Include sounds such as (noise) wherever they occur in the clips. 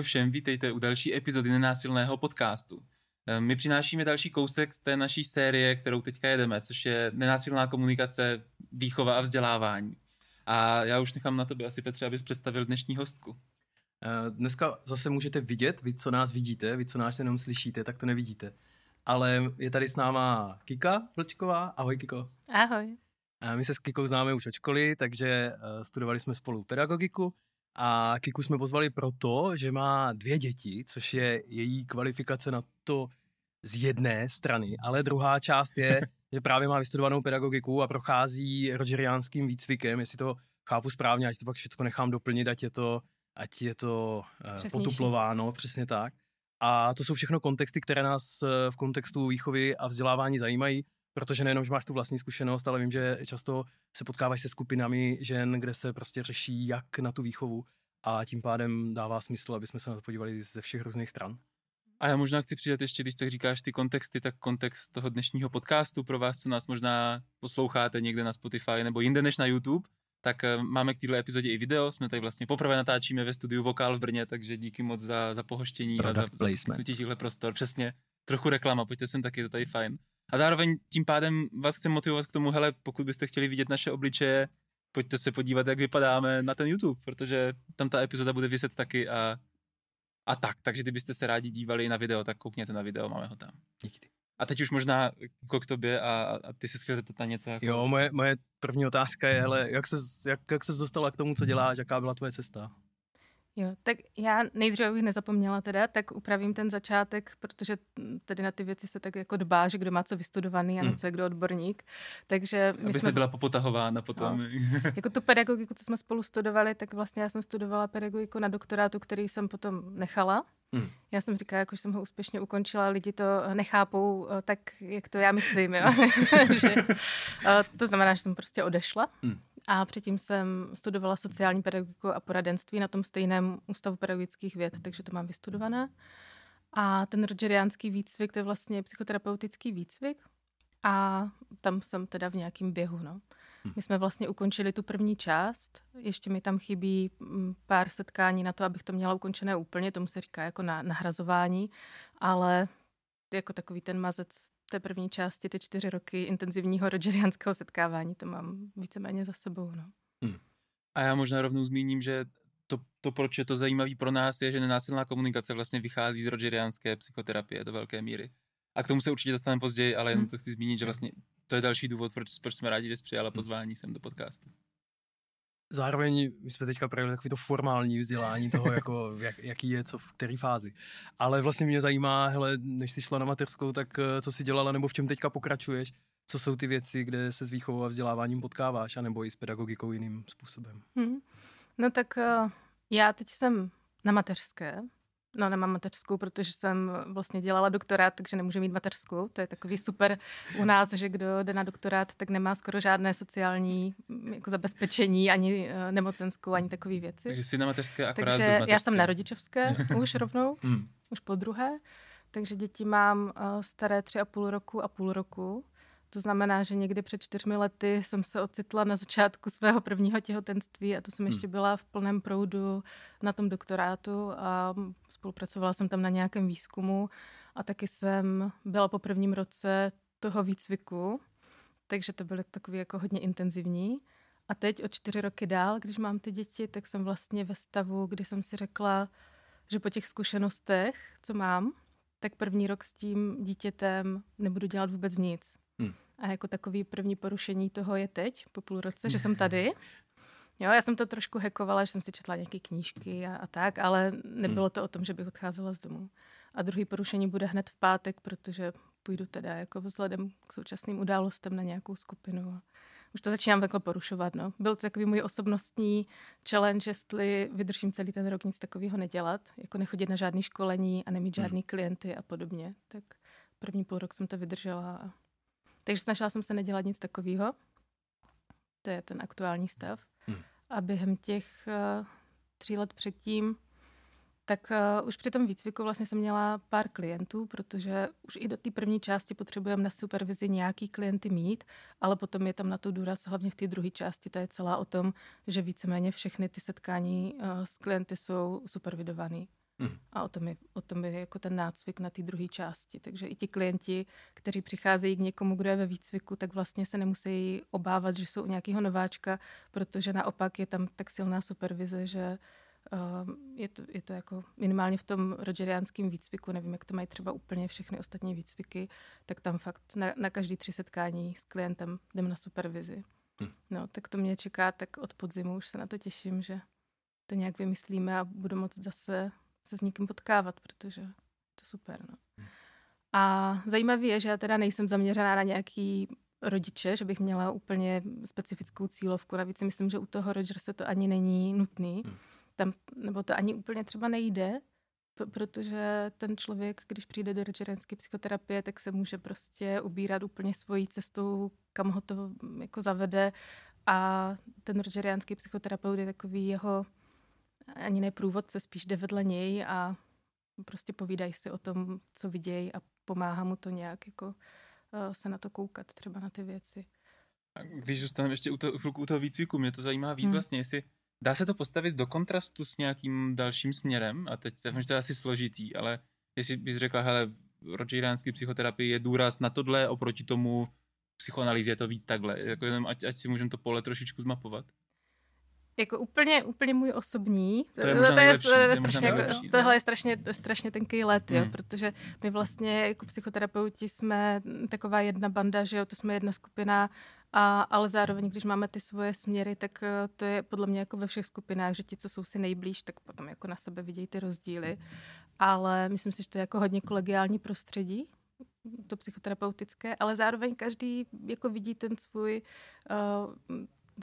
Ahoj všem, vítejte u další epizody nenásilného podcastu. Eh, my přinášíme další kousek z té naší série, kterou teďka jedeme, což je nenásilná komunikace, výchova a vzdělávání. A já už nechám na tobě asi, Petře, abys představil dnešní hostku. Eh, dneska zase můžete vidět, vy, co nás vidíte, vy, co nás jenom slyšíte, tak to nevidíte. Ale je tady s náma Kika Vlčková. Ahoj, Kiko. Ahoj. A my se s Kikou známe už od školy, takže studovali jsme spolu pedagogiku a Kiku jsme pozvali proto, že má dvě děti, což je její kvalifikace na to z jedné strany, ale druhá část je, (laughs) že právě má vystudovanou pedagogiku a prochází rogeriánským výcvikem, jestli to chápu správně, ať to pak všechno nechám doplnit, ať je to, ať je to uh, potuplováno, přesně tak. A to jsou všechno kontexty, které nás v kontextu výchovy a vzdělávání zajímají protože nejenom, že máš tu vlastní zkušenost, ale vím, že často se potkáváš se skupinami žen, kde se prostě řeší, jak na tu výchovu a tím pádem dává smysl, aby jsme se na to podívali ze všech různých stran. A já možná chci přidat ještě, když tak říkáš ty kontexty, tak kontext toho dnešního podcastu pro vás, co nás možná posloucháte někde na Spotify nebo jinde než na YouTube, tak eh, máme k této epizodě i video. Jsme tady vlastně poprvé natáčíme ve studiu Vokál v Brně, takže díky moc za, za pohoštění Product a za, za za prostor. Přesně, trochu reklama, pojďte sem taky, to tady fajn. A zároveň tím pádem vás chci motivovat k tomu, hele, pokud byste chtěli vidět naše obličeje, pojďte se podívat, jak vypadáme na ten YouTube, protože tam ta epizoda bude vyset taky a, a tak. Takže kdybyste se rádi dívali na video, tak koukněte na video, máme ho tam. Díky. A teď už možná jako k tobě a, a ty se chtěl zeptat na něco. Jako... Jo, moje, moje první otázka je, hele, jak ses, jak, jak ses dostala k tomu, co děláš, jaká byla tvoje cesta? Jo, tak já nejdříve bych nezapomněla teda, tak upravím ten začátek, protože tady na ty věci se tak jako dbá, že kdo má co vystudovaný a na hmm. co je kdo odborník. Takže my Abys jsme... nebyla popotahována potom. No. (laughs) jako tu pedagogiku, co jsme spolu studovali, tak vlastně já jsem studovala pedagogiku na doktorátu, který jsem potom nechala. Hmm. Já jsem říkala, jako, že jsem ho úspěšně ukončila, lidi to nechápou tak, jak to já myslím. Jo? (laughs) (laughs) že, to znamená, že jsem prostě odešla. Hmm. A předtím jsem studovala sociální pedagogiku a poradenství na tom stejném ústavu pedagogických věd, takže to mám vystudované. A ten rogeriánský výcvik, to je vlastně psychoterapeutický výcvik. A tam jsem teda v nějakém běhu. No. Hm. My jsme vlastně ukončili tu první část, ještě mi tam chybí mm, pár setkání na to, abych to měla ukončené úplně, tomu se říká jako na, nahrazování, ale jako takový ten mazec té první části, ty čtyři roky intenzivního rogerianského setkávání, to mám víceméně za sebou. No. Hmm. A já možná rovnou zmíním, že to, to, proč je to zajímavé pro nás, je, že nenásilná komunikace vlastně vychází z rogeriánské psychoterapie do velké míry. A k tomu se určitě dostaneme později, ale jenom hmm. to chci zmínit, že vlastně to je další důvod, proč, proč jsme rádi, že jsi přijala pozvání sem do podcastu zároveň my jsme teďka projeli takový to formální vzdělání toho, (laughs) jako, jak, jaký je co v které fázi. Ale vlastně mě zajímá, hele, než jsi šla na mateřskou, tak eh, co jsi dělala, nebo v čem teďka pokračuješ? Co jsou ty věci, kde se s výchovou a vzděláváním potkáváš, anebo i s pedagogikou jiným způsobem? Hmm. No tak uh, já teď jsem na mateřské, No, nemám mateřskou, protože jsem vlastně dělala doktorát, takže nemůžu mít mateřskou. To je takový super u nás, že kdo jde na doktorát, tak nemá skoro žádné sociální mm, jako zabezpečení, ani uh, nemocenskou, ani takové věci. Takže jsi na mateřské akorát Takže já jsem na rodičovské (laughs) už rovnou, hmm. už po druhé. Takže děti mám uh, staré tři a půl roku a půl roku. To znamená, že někdy před čtyřmi lety jsem se ocitla na začátku svého prvního těhotenství a to jsem ještě hmm. byla v plném proudu na tom doktorátu a spolupracovala jsem tam na nějakém výzkumu a taky jsem byla po prvním roce toho výcviku, takže to bylo takový jako hodně intenzivní. A teď o čtyři roky dál, když mám ty děti, tak jsem vlastně ve stavu, kdy jsem si řekla, že po těch zkušenostech, co mám, tak první rok s tím dítětem nebudu dělat vůbec nic. A jako takový první porušení toho je teď, po půl roce, že jsem tady. Jo, já jsem to trošku hekovala, že jsem si četla nějaké knížky a, a tak, ale nebylo hmm. to o tom, že bych odcházela z domu. A druhý porušení bude hned v pátek, protože půjdu teda jako vzhledem k současným událostem na nějakou skupinu. A už to začínám takhle porušovat. No. Byl to takový můj osobnostní challenge, jestli vydržím celý ten rok nic takového nedělat, jako nechodit na žádný školení a nemít hmm. žádný hmm. klienty a podobně. Tak první půl rok jsem to vydržela a takže snažila jsem se nedělat nic takového. To je ten aktuální stav. Hmm. A během těch uh, tří let předtím, tak uh, už při tom výcviku vlastně jsem měla pár klientů, protože už i do té první části potřebujeme na supervizi nějaký klienty mít, ale potom je tam na to důraz, hlavně v té druhé části, ta je celá o tom, že víceméně všechny ty setkání uh, s klienty jsou supervidovaný. Hmm. A o tom, je, o tom je jako ten nácvik na té druhé části. Takže i ti klienti, kteří přicházejí k někomu, kdo je ve výcviku, tak vlastně se nemusí obávat, že jsou u nějakého nováčka, protože naopak je tam tak silná supervize, že uh, je, to, je to jako minimálně v tom rogeriánském výcviku, nevím, jak to mají třeba úplně všechny ostatní výcviky, tak tam fakt na, na každý tři setkání s klientem jdem na supervizi. Hmm. No, tak to mě čeká, tak od podzimu už se na to těším, že to nějak vymyslíme a budu moct zase se s někým potkávat, protože to super. No. Hmm. A zajímavé je, že já teda nejsem zaměřená na nějaký rodiče, že bych měla úplně specifickou cílovku. Navíc si myslím, že u toho se to ani není nutný. Hmm. Tam, nebo to ani úplně třeba nejde, protože ten člověk, když přijde do rogerenské psychoterapie, tak se může prostě ubírat úplně svojí cestou, kam ho to jako zavede. A ten rogeriánský psychoterapeut je takový jeho ani ne průvodce, spíš jde vedle něj a prostě povídají si o tom, co vidějí a pomáhá mu to nějak jako uh, se na to koukat, třeba na ty věci. A když zůstaneme ještě u, to, u toho výcviku, mě to zajímá víc hmm. vlastně, jestli dá se to postavit do kontrastu s nějakým dalším směrem, a teď to je asi složitý, ale jestli bys řekla, hele, rogeránský psychoterapie je důraz na tohle, oproti tomu psychoanalýze je to víc takhle, jako jenom ať, ať si můžeme to pole trošičku zmapovat jako úplně, úplně můj osobní. To je to nejlepší, je, je strašně, jako, nejlepší, tohle je strašně, strašně tenký let, jo, hmm. protože my vlastně jako psychoterapeuti jsme taková jedna banda, že jo, to jsme jedna skupina, a, ale zároveň, když máme ty svoje směry, tak eh, to je podle mě jako ve všech skupinách, že ti, co jsou si nejblíž, tak potom jako na sebe vidějí ty rozdíly. Ale myslím si, že to je jako hodně kolegiální prostředí, to psychoterapeutické, ale zároveň každý jako vidí ten svůj uh,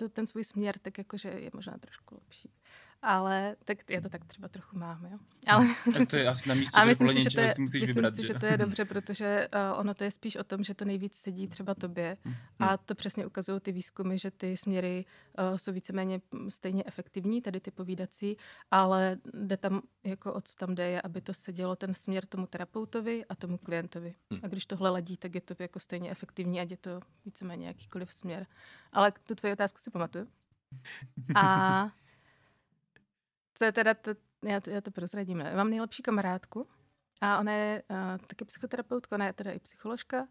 ten svůj směr, tak jakože je možná trošku lepší ale tak já to tak třeba trochu mám, jo. Ale a to je asi na místě, ale myslím si, že to je, musíš myslím vybrat, si, že? že to je dobře, (laughs) protože uh, ono to je spíš o tom, že to nejvíc sedí třeba tobě hmm. a to přesně ukazují ty výzkumy, že ty směry uh, jsou víceméně stejně efektivní, tedy ty povídací, ale jde tam, jako o co tam jde, je, aby to sedělo ten směr tomu terapeutovi a tomu klientovi. Hmm. A když tohle ladí, tak je to jako stejně efektivní, ať je to víceméně jakýkoliv směr. Ale tu tvoji otázku si pamatuju. A (laughs) co je teda, to, já, to, já to prozradím. Já mám nejlepší kamarádku a ona je uh, taky psychoterapeutka, ona je teda i psycholožka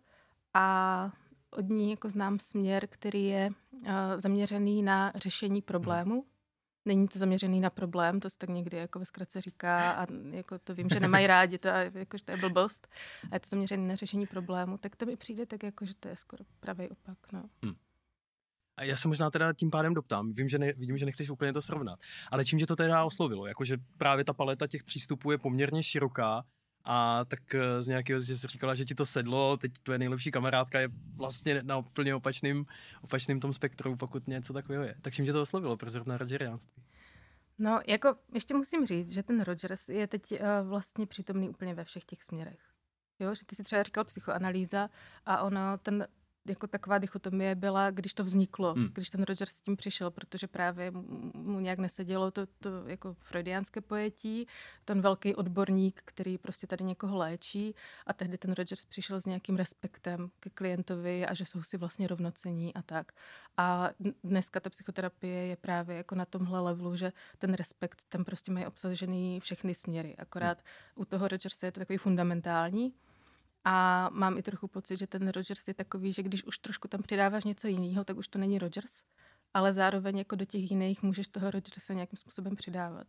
a od ní jako znám směr, který je uh, zaměřený na řešení problému. Není to zaměřený na problém, to se tak někdy jako ve zkratce říká a jako to vím, že nemají rádi, to, jako, že to je blbost. A je to zaměřený na řešení problému, tak to mi přijde tak jako, že to je skoro pravý opak. No. Hmm. A já se možná teda tím pádem doptám, vím, že ne, vidím, že nechceš úplně to srovnat, ale čím tě to teda oslovilo? Jakože právě ta paleta těch přístupů je poměrně široká a tak eh, z nějakého, že jsi říkala, že ti to sedlo, teď tvoje nejlepší kamarádka je vlastně na úplně opačným, opačným tom spektru, pokud něco takového je. Tak čím tě to oslovilo pro zrovna Rogeriánství? No, jako ještě musím říct, že ten Rogers je teď uh, vlastně přítomný úplně ve všech těch směrech. Jo, že ty si třeba říkal psychoanalýza a ono, ten jako taková dichotomie byla, když to vzniklo, hmm. když ten Roger s tím přišel, protože právě mu nějak nesedělo to, to jako freudiánské pojetí, ten velký odborník, který prostě tady někoho léčí a tehdy ten Rogers přišel s nějakým respektem ke klientovi a že jsou si vlastně rovnocení a tak. A dneska ta psychoterapie je právě jako na tomhle levelu, že ten respekt, tam prostě mají obsažený všechny směry. Akorát hmm. u toho Rogersa je to takový fundamentální, a mám i trochu pocit, že ten Rogers je takový, že když už trošku tam přidáváš něco jiného, tak už to není Rogers, ale zároveň jako do těch jiných můžeš toho Rogersa nějakým způsobem přidávat.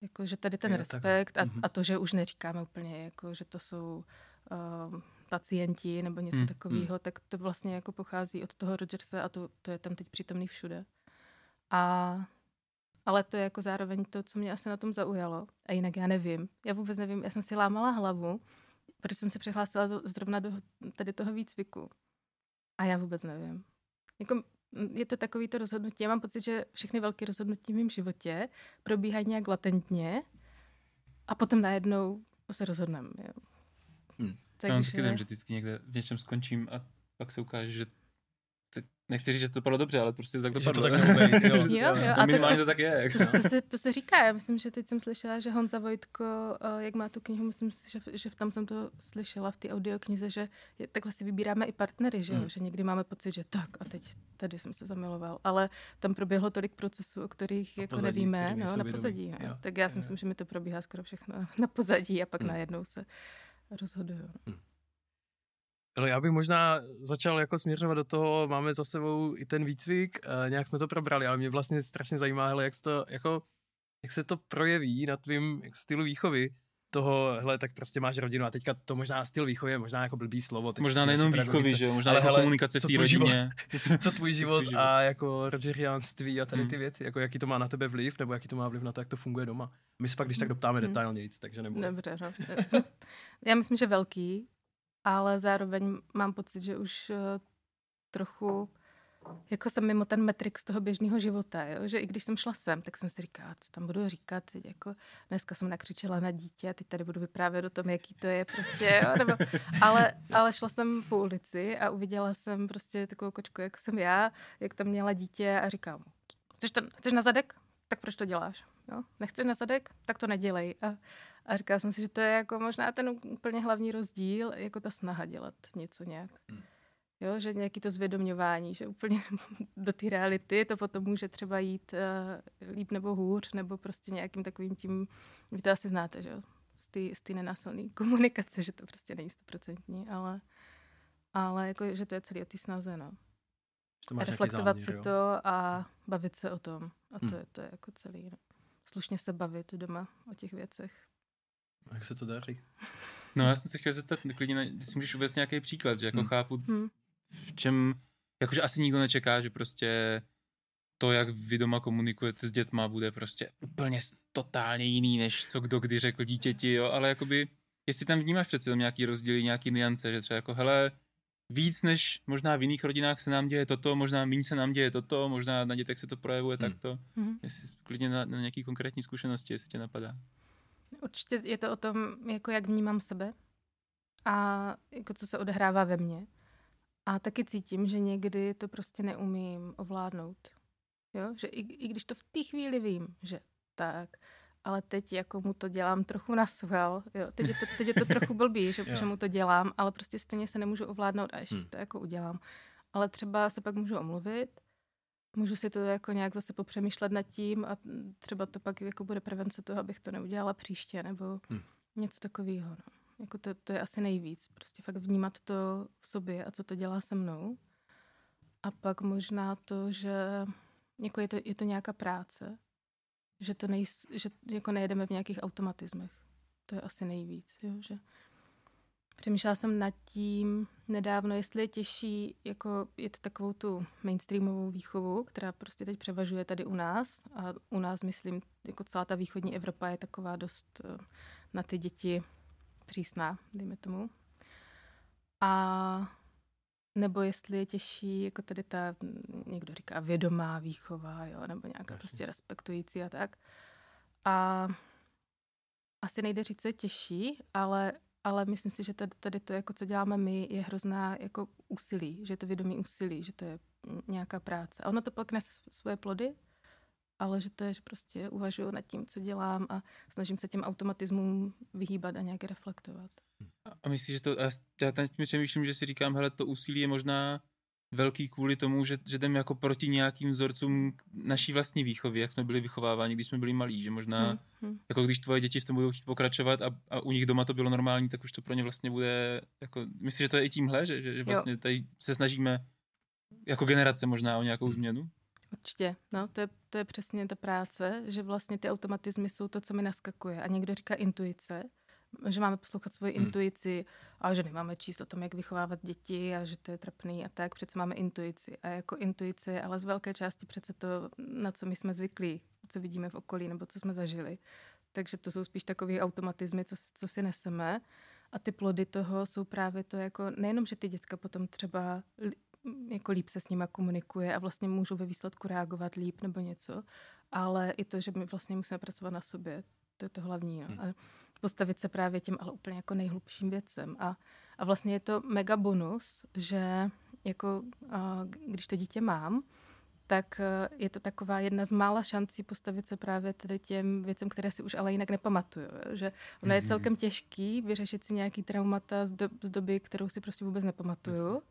Jako, že tady ten je, respekt a, mhm. a to, že už neříkáme úplně, jako, že to jsou uh, pacienti nebo něco hmm, takového, hmm. tak to vlastně jako pochází od toho Rogersa a to, to je tam teď přítomný všude. A ale to je jako zároveň to, co mě asi na tom zaujalo. A jinak já nevím. Já vůbec nevím, já jsem si lámala hlavu, proč jsem se přihlásila zrovna do tady toho výcviku. A já vůbec nevím. Jako, je to takový to rozhodnutí. Já mám pocit, že všechny velké rozhodnutí v mém životě probíhají nějak latentně a potom najednou se rozhodneme. Jo. Hmm. Takže... Já mám taky že vždycky někde v něčem skončím a pak se ukáže, že nechci říct, že to bylo dobře, ale prostě to tak Že to dopadlo. tak (laughs) jo. Jo, jo. No, A minimálně to, to tak je. to, to, se, to se říká. Já myslím, že teď jsem slyšela, že Honza Vojtko, eh, jak má tu knihu, myslím si, že, že tam jsem to slyšela v té audioknize, že je, takhle si vybíráme i partnery, že, jo? Hmm. že někdy máme pocit, že tak a teď tady jsem se zamiloval. Ale tam proběhlo tolik procesů, o kterých Na jako pozadí, nevíme, který no, na pozadí. No. Jo. Tak já si Jo. myslím, že mi to probíhá skoro všechno (laughs) na pozadí a pak Hmm. najednou se rozhoduju. Ale já bych možná začal jako směřovat do toho, máme za sebou i ten výcvik, uh, nějak jsme to probrali, ale mě vlastně strašně zajímá, hele, jak, se to, jako, jak se to projeví na tvým jako stylu výchovy, toho, hele, tak prostě máš rodinu a teďka to možná styl výchovy je možná jako blbý slovo. teď Možná nejenom výchovy, že jo, možná Ale jako hele, komunikace v co té tvůj život? rodině. (laughs) (laughs) Co tvůj život život? a jako rogeriánství a tady Hmm. ty věci, jako jaký to má na tebe vliv, nebo jaký to má vliv na to, jak to funguje doma. My se pak když tak doptáme Hmm. detailnějc, takže nebo... Dobře, no. (laughs) Já myslím, že velký, ale zároveň mám pocit, že už eh, trochu jako jsem mimo ten metrix toho běžného života, jo? že i když jsem šla sem, tak jsem si říkala, co tam budu říkat, teď jako dneska jsem nakřičela na dítě a teď tady budu vyprávět o tom, jaký to je prostě, jo? Nebo, ale, ale šla jsem po ulici a uviděla jsem prostě takovou kočku, jako jsem já, jak tam měla dítě a říkám, chceš, ten, chceš na zadek? Tak proč to děláš? Jo? Nechceš na zadek? Tak to nedělej. A, a říkala jsem si, že to je jako možná ten úplně hlavní rozdíl, jako ta snaha dělat něco nějak. Hmm. Jo, že nějaký to zvědoměvání, že úplně (laughs) do té reality to potom může třeba jít uh, líp nebo hůř, nebo prostě nějakým takovým tím, vy to asi znáte, že jo, z té z nenásilné komunikace, že to prostě není stoprocentní, ale, ale jako, že to je celý o té snaze, no. to máš Reflektovat záměr, si jo. to a bavit se o tom. A to, Hmm. je, to je jako celý, no. Slušně se bavit doma o těch věcech. Jak se to daří? No já jsem se chtěl zeptat, klidně, na- jestli můžeš uvést nějaký příklad, že jako Hmm. chápu, Hm. v čem, jakože asi nikdo nečeká, že prostě to, jak vy doma komunikujete s dětma, bude prostě úplně totálně jiný, než co kdo kdy řekl dítěti, jo, ale jakoby, jestli tam vnímáš přece tam nějaký rozdíly, nějaký niance, že třeba jako, hele, víc než možná v jiných rodinách se nám děje toto, možná méně se nám děje toto, možná na dětech se to projevuje Hmm. takto. Mhm. Jestli klidně na, na nějaký konkrétní zkušenosti, jestli tě napadá. Určitě je to o tom, jako jak vnímám sebe a jako co se odehrává ve mně. A taky cítím, že někdy to prostě neumím ovládnout. Jo? Že i, i když to v té chvíli vím, že tak, ale teď jako mu to dělám trochu na sval, jo? Teď, je to, teď je to (laughs) trochu blbý, že, že mu to dělám, ale prostě stejně se nemůžu ovládnout a ještě Hmm. to jako udělám. Ale třeba se pak můžu omluvit, můžu si to jako nějak zase popřemýšlet nad tím a třeba to pak jako bude prevence toho, abych to neudělala příště, nebo Hmm. něco takového. No. Jako to, to je asi nejvíc. Prostě fakt vnímat to v sobě a co to dělá se mnou. A pak možná to, že jako je, to, je to nějaká práce, že to nejs, že jako nejedeme v nějakých automatismech. To je asi nejvíc, jo, že Přemýšlela jsem nad tím nedávno, jestli je těžší jako jet takovou tu mainstreamovou výchovu, která prostě teď převažuje tady u nás. A u nás, myslím, jako celá ta východní Evropa je taková dost eh, na ty děti přísná, dejme tomu. A nebo jestli je těžší, jako tady ta, mm, někdo říká, vědomá výchova, jo, nebo nějaká Jasně. prostě respektující a tak. A asi nejde říct, co je těžší, ale, ale myslím si, že tady, to, jako co děláme my, je hrozná jako úsilí, že je to vědomí úsilí, že to je nějaká práce. A ono to pak nese sv- svoje plody, ale že to je, že prostě uvažuji nad tím, co dělám a snažím se těm automatismům vyhýbat a nějak reflektovat. A myslíš, že to, já teď mi přemýšlím, že si říkám, hele, to úsilí je možná velký kvůli tomu, že, že jdeme jako proti nějakým vzorcům naší vlastní výchovy, jak jsme byli vychováváni, když jsme byli malí, že možná, Hm, hm. jako když tvoje děti v tom budou chtít pokračovat a, a u nich doma to bylo normální, tak už to pro ně vlastně bude, jako, myslíš, že to je i tímhle, že, že, že vlastně tady se snažíme jako generace možná o nějakou změnu? Určitě, no, to je, to je přesně ta práce, že vlastně ty automatizmy jsou to, co mi naskakuje. A někdo říká intuice, že máme poslouchat svoji Hmm. intuici a že nemáme číst o tom, jak vychovávat děti a že to je trapný a tak. Přece máme intuici. A jako intuice je ale z velké části přece to, na co my jsme zvyklí, co vidíme v okolí nebo co jsme zažili. Takže to jsou spíš takové automatizmy, co, co si neseme. A ty plody toho jsou právě to jako, nejenom, že ty děcka potom třeba jako líp se s nima komunikuje a vlastně můžou ve výsledku reagovat líp nebo něco, ale i to, že my vlastně musíme pracovat na sobě, to je to hlavní. No. Hmm. A postavit se právě těm ale úplně jako nejhlubším věcem. A, a vlastně je to mega bonus, že jako když to dítě mám, tak eh, je to taková jedna z mála šancí postavit se právě tedy těm věcem, které si už ale jinak nepamatuju. Že ono je mhm. celkem těžký vyřešit si nějaký traumata z, do, z doby, kterou si prostě vůbec nepamatuju.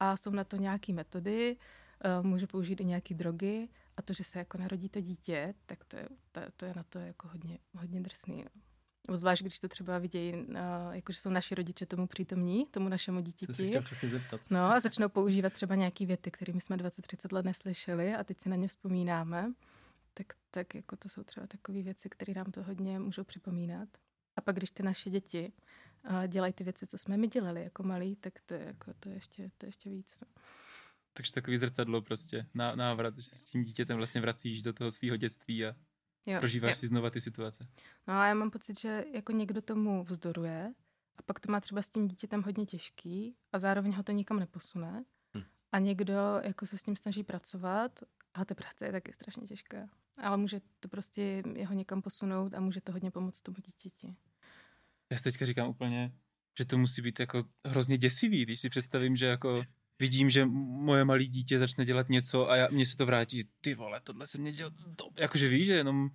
A jsou na to nějaké metody, uh, můžu použít i nějaké drogy a to, že se jako narodí to dítě, tak to je, to, to je na to jako hodně, hodně drsný. No. Zvlášť, když to třeba vidějí, uh, jakože jsou naši rodiče tomu přítomní, tomu našemu dítěti. To chtěl přesně zeptat. No a začnou používat třeba nějaké věty, kterými jsme 20-30 let neslyšeli a teď si na ně vzpomínáme. Tak, tak jako to jsou třeba takové věci, které nám to hodně můžou připomínat. A pak, když ty naše děti uh, dělají ty věci, co jsme my dělali jako malí, tak to je, jako, to je, ještě, to je ještě víc. No. Takže takový zrcadlo prostě, návrat, že s tím dítětem vlastně vracíš do toho svého dětství a Jo, Prožíváš jo. si znova ty situace. No a já mám pocit, že jako někdo tomu vzdoruje a pak to má třeba s tím dítětem hodně těžký a zároveň ho to nikam neposune. Hm. A někdo jako se s tím snaží pracovat a ta práce je taky strašně těžká. Ale může to prostě jeho někam posunout a může to hodně pomoct tomu dítěti. Já si teďka říkám úplně, že to musí být jako hrozně děsivý, když si představím, že jako vidím, že moje malé dítě začne dělat něco a já, mně se to vrátí, ty vole, tohle se mě dělal, to, jakože víš, že jenom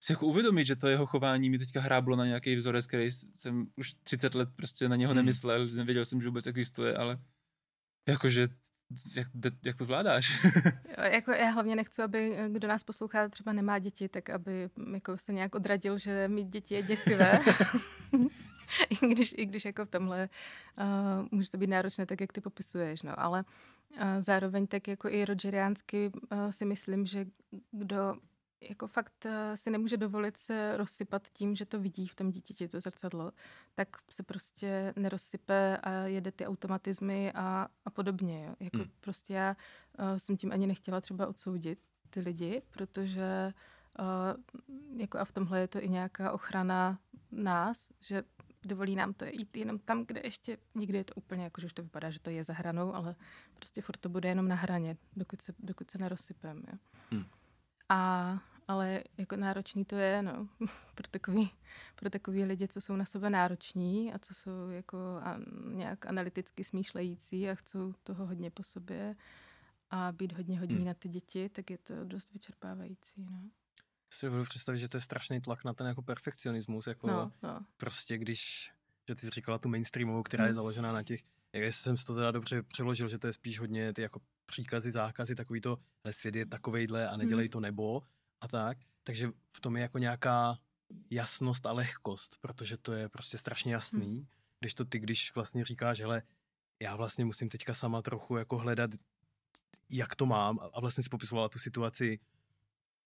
si jako uvědomit, že to jeho chování mi teďka hráblo na nějaký vzorec, který jsem už 30 let prostě na něho hmm. nemyslel, nevěděl jsem, že vůbec existuje, ale jakože jak, jak to zvládáš? (laughs) jako já hlavně nechci, aby kdo nás poslouchá, třeba nemá děti, tak aby jako se nějak odradil, že mít děti je děsivé. (laughs) (laughs) I když, I když jako v tomhle uh, může to být náročné, tak jak ty popisuješ, no, ale uh, zároveň tak jako i rogeriánsky uh, si myslím, že kdo jako fakt si nemůže dovolit se rozsypat tím, že to vidí v tom dítěti, to zrcadlo, tak se prostě nerozsype a jede ty automatizmy a, a podobně. Jo. Jako hmm. prostě já uh, jsem tím ani nechtěla třeba odsoudit ty lidi, protože uh, jako a v tomhle je to i nějaká ochrana nás, že dovolí nám to jít jenom tam, kde ještě někdy je to úplně jako, že už to vypadá, že to je za hranou, ale prostě furt to bude jenom na hraně, dokud se, dokud se nerozsypem. Jo. Hmm. A, ale jako náročný to je, no, (laughs) pro takový, pro takový lidi, co jsou na sebe nároční a co jsou jako a, nějak analyticky smýšlející a chcou toho hodně po sobě a být hodně hodní hmm. na ty děti, tak je to dost vyčerpávající, no si budu představit, že to je strašný tlak na ten jako perfekcionismus, jako no, no. prostě když, že ty jsi říkala tu mainstreamovou, která hmm. je založená na těch, jak jestli jsem si to teda dobře přeložil, že to je spíš hodně ty jako příkazy, zákazy, takový to, hele, svět je takovejhle a nedělej hmm. to nebo a tak, takže v tom je jako nějaká jasnost a lehkost, protože to je prostě strašně jasný, hmm. když to ty, když vlastně říkáš, hele, já vlastně musím teďka sama trochu jako hledat, jak to mám a vlastně si popisovala tu situaci,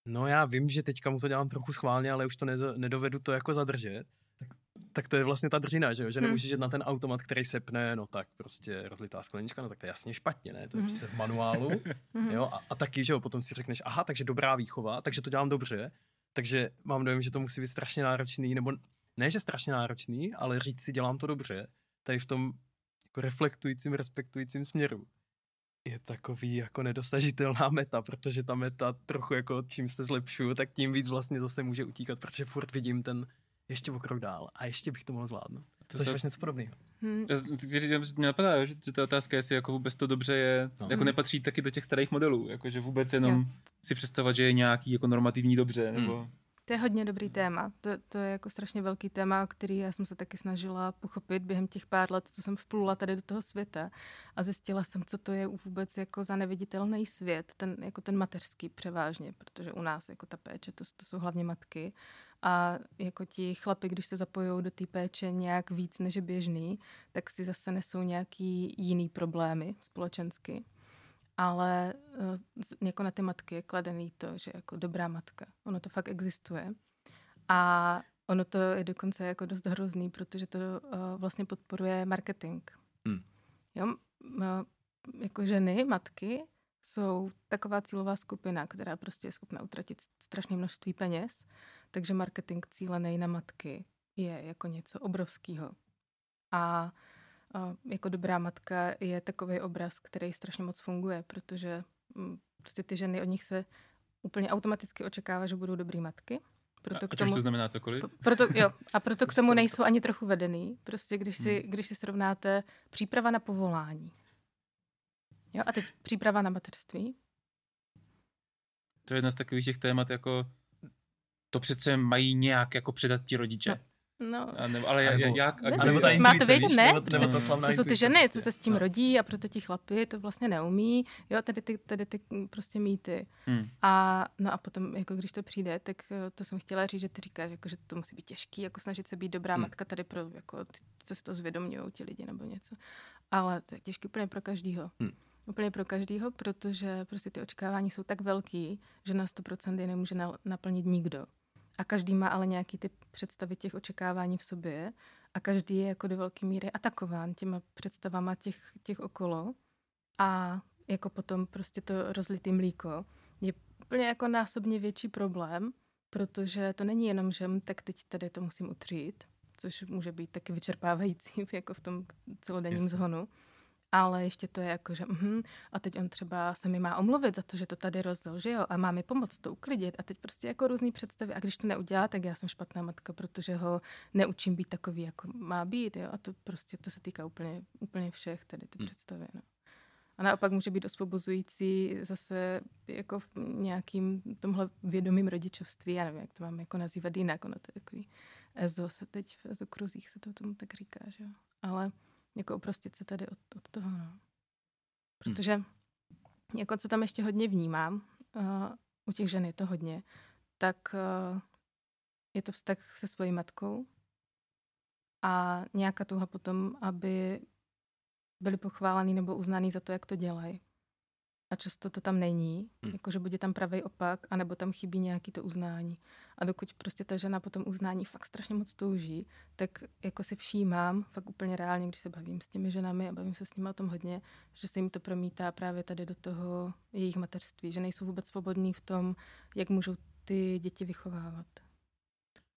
no já vím, že teďka mu to dělám trochu schválně, ale už to nedovedu to jako zadržet, tak, tak to je vlastně ta držina, že, jo? že hmm. nemůžeš jít na ten automat, který sepne, no tak prostě rozlitá sklenička, no tak to je jasně špatně, ne? To je hmm. přece v manuálu, (laughs) jo? A, a taky, že jo, potom si řekneš, aha, takže dobrá výchova, takže to dělám dobře, takže mám dojem, že to musí být strašně náročný, nebo ne, že strašně náročný, ale říct si, dělám to dobře, tady v tom jako reflektujícím, respektujícím směru je takový jako nedosažitelná meta, protože ta meta trochu jako čím se zlepšuju, tak tím víc vlastně zase může utíkat, protože furt vidím ten ještě o krok dál a ještě bych to mohl zvládnout. To, to je něco podobného. Hmm. Mě napadá, že ta otázka, jestli jako vůbec to dobře je, no. jako nepatří taky do těch starých modelů, jako že vůbec jenom jo. si představovat, že je nějaký jako normativní dobře, nebo... Hmm. To je hodně dobrý téma. To, to je jako strašně velký téma, který já jsem se taky snažila pochopit během těch pár let, co jsem vplula tady do toho světa. A zjistila jsem, co to je vůbec jako za neviditelný svět, ten, jako ten mateřský převážně, protože u nás jako ta péče, to, to jsou hlavně matky. A jako ti chlapi, když se zapojují do té péče nějak víc než běžný, tak si zase nesou nějaký jiný problémy společensky ale uh, jako na ty matky je kladený to, že jako dobrá matka. Ono to fakt existuje. A ono to je dokonce jako dost hrozný, protože to uh, vlastně podporuje marketing. Hmm. Jo, uh, jako ženy, matky, jsou taková cílová skupina, která prostě je schopna utratit strašné množství peněz, takže marketing cílený na matky je jako něco obrovského. A jako dobrá matka je takový obraz, který strašně moc funguje, protože mm, prostě ty ženy od nich se úplně automaticky očekává, že budou dobrý matky. Proto a, k tomu, to znamená cokoliv? Proto, jo, a proto k tomu nejsou ani trochu vedený. Prostě když si, hmm. když si srovnáte příprava na povolání. Jo, a teď příprava na materství. To je jedna z takových těch témat, jako to přece mají nějak jako předat ti rodiče. No. No. A nebo, ale nebo, jak? A nebo ta máte vědět, ne? Nebo, nebo to, to jsou ty ženy, prostě. co se s tím no. rodí a proto ti chlapi to vlastně neumí. Jo, tady ty, tady ty prostě mýty. Hmm. A, no a potom, jako když to přijde, tak eh, to jsem chtěla říct, že ty říkáš, jako, že to musí být těžký, jako snažit se být dobrá hmm. matka tady pro, jako, ty, co si to zvědomují ti lidi nebo něco. Ale to je těžké úplně pro každýho. Hmm. Úplně pro každýho, protože prostě ty očekávání jsou tak velký, že na 100% je nemůže naplnit nikdo. A každý má ale nějaký ty představy těch očekávání v sobě. A každý je jako do velké míry atakován těma představama těch, těch okolo. A jako potom prostě to rozlitý mlíko je úplně jako násobně větší problém, protože to není jenom, že tak teď tady to musím utřít, což může být taky vyčerpávající (laughs) jako v tom celodenním yes. zhonu, ale ještě to je jako, že uh-huh, a teď on třeba se mi má omluvit za to, že to tady rozdal, že jo, a má mi pomoct to uklidit a teď prostě jako různý představy a když to neudělá, tak já jsem špatná matka, protože ho neučím být takový, jako má být, jo, a to prostě to se týká úplně, úplně všech tady ty hmm. představy, no. A naopak může být osvobozující zase jako v nějakým tomhle vědomým rodičovství, já nevím, jak to mám jako nazývat jinak, ono to je takový EZO, se teď v EZO kruzích se to tomu tak říká, že jo. Ale jako oprostit se tady od, od toho, no. Protože hmm. jako co tam ještě hodně vnímám, uh, u těch žen je to hodně, tak uh, je to vztah se svojí matkou a nějaká touha potom, aby byli pochválený nebo uznaný za to, jak to dělají a často to tam není, hmm. jakože bude tam pravý opak, anebo tam chybí nějaký to uznání. A dokud prostě ta žena po tom uznání fakt strašně moc touží, tak jako si všímám, fakt úplně reálně, když se bavím s těmi ženami a bavím se s nimi o tom hodně, že se jim to promítá právě tady do toho jejich mateřství, že nejsou vůbec svobodní v tom, jak můžou ty děti vychovávat.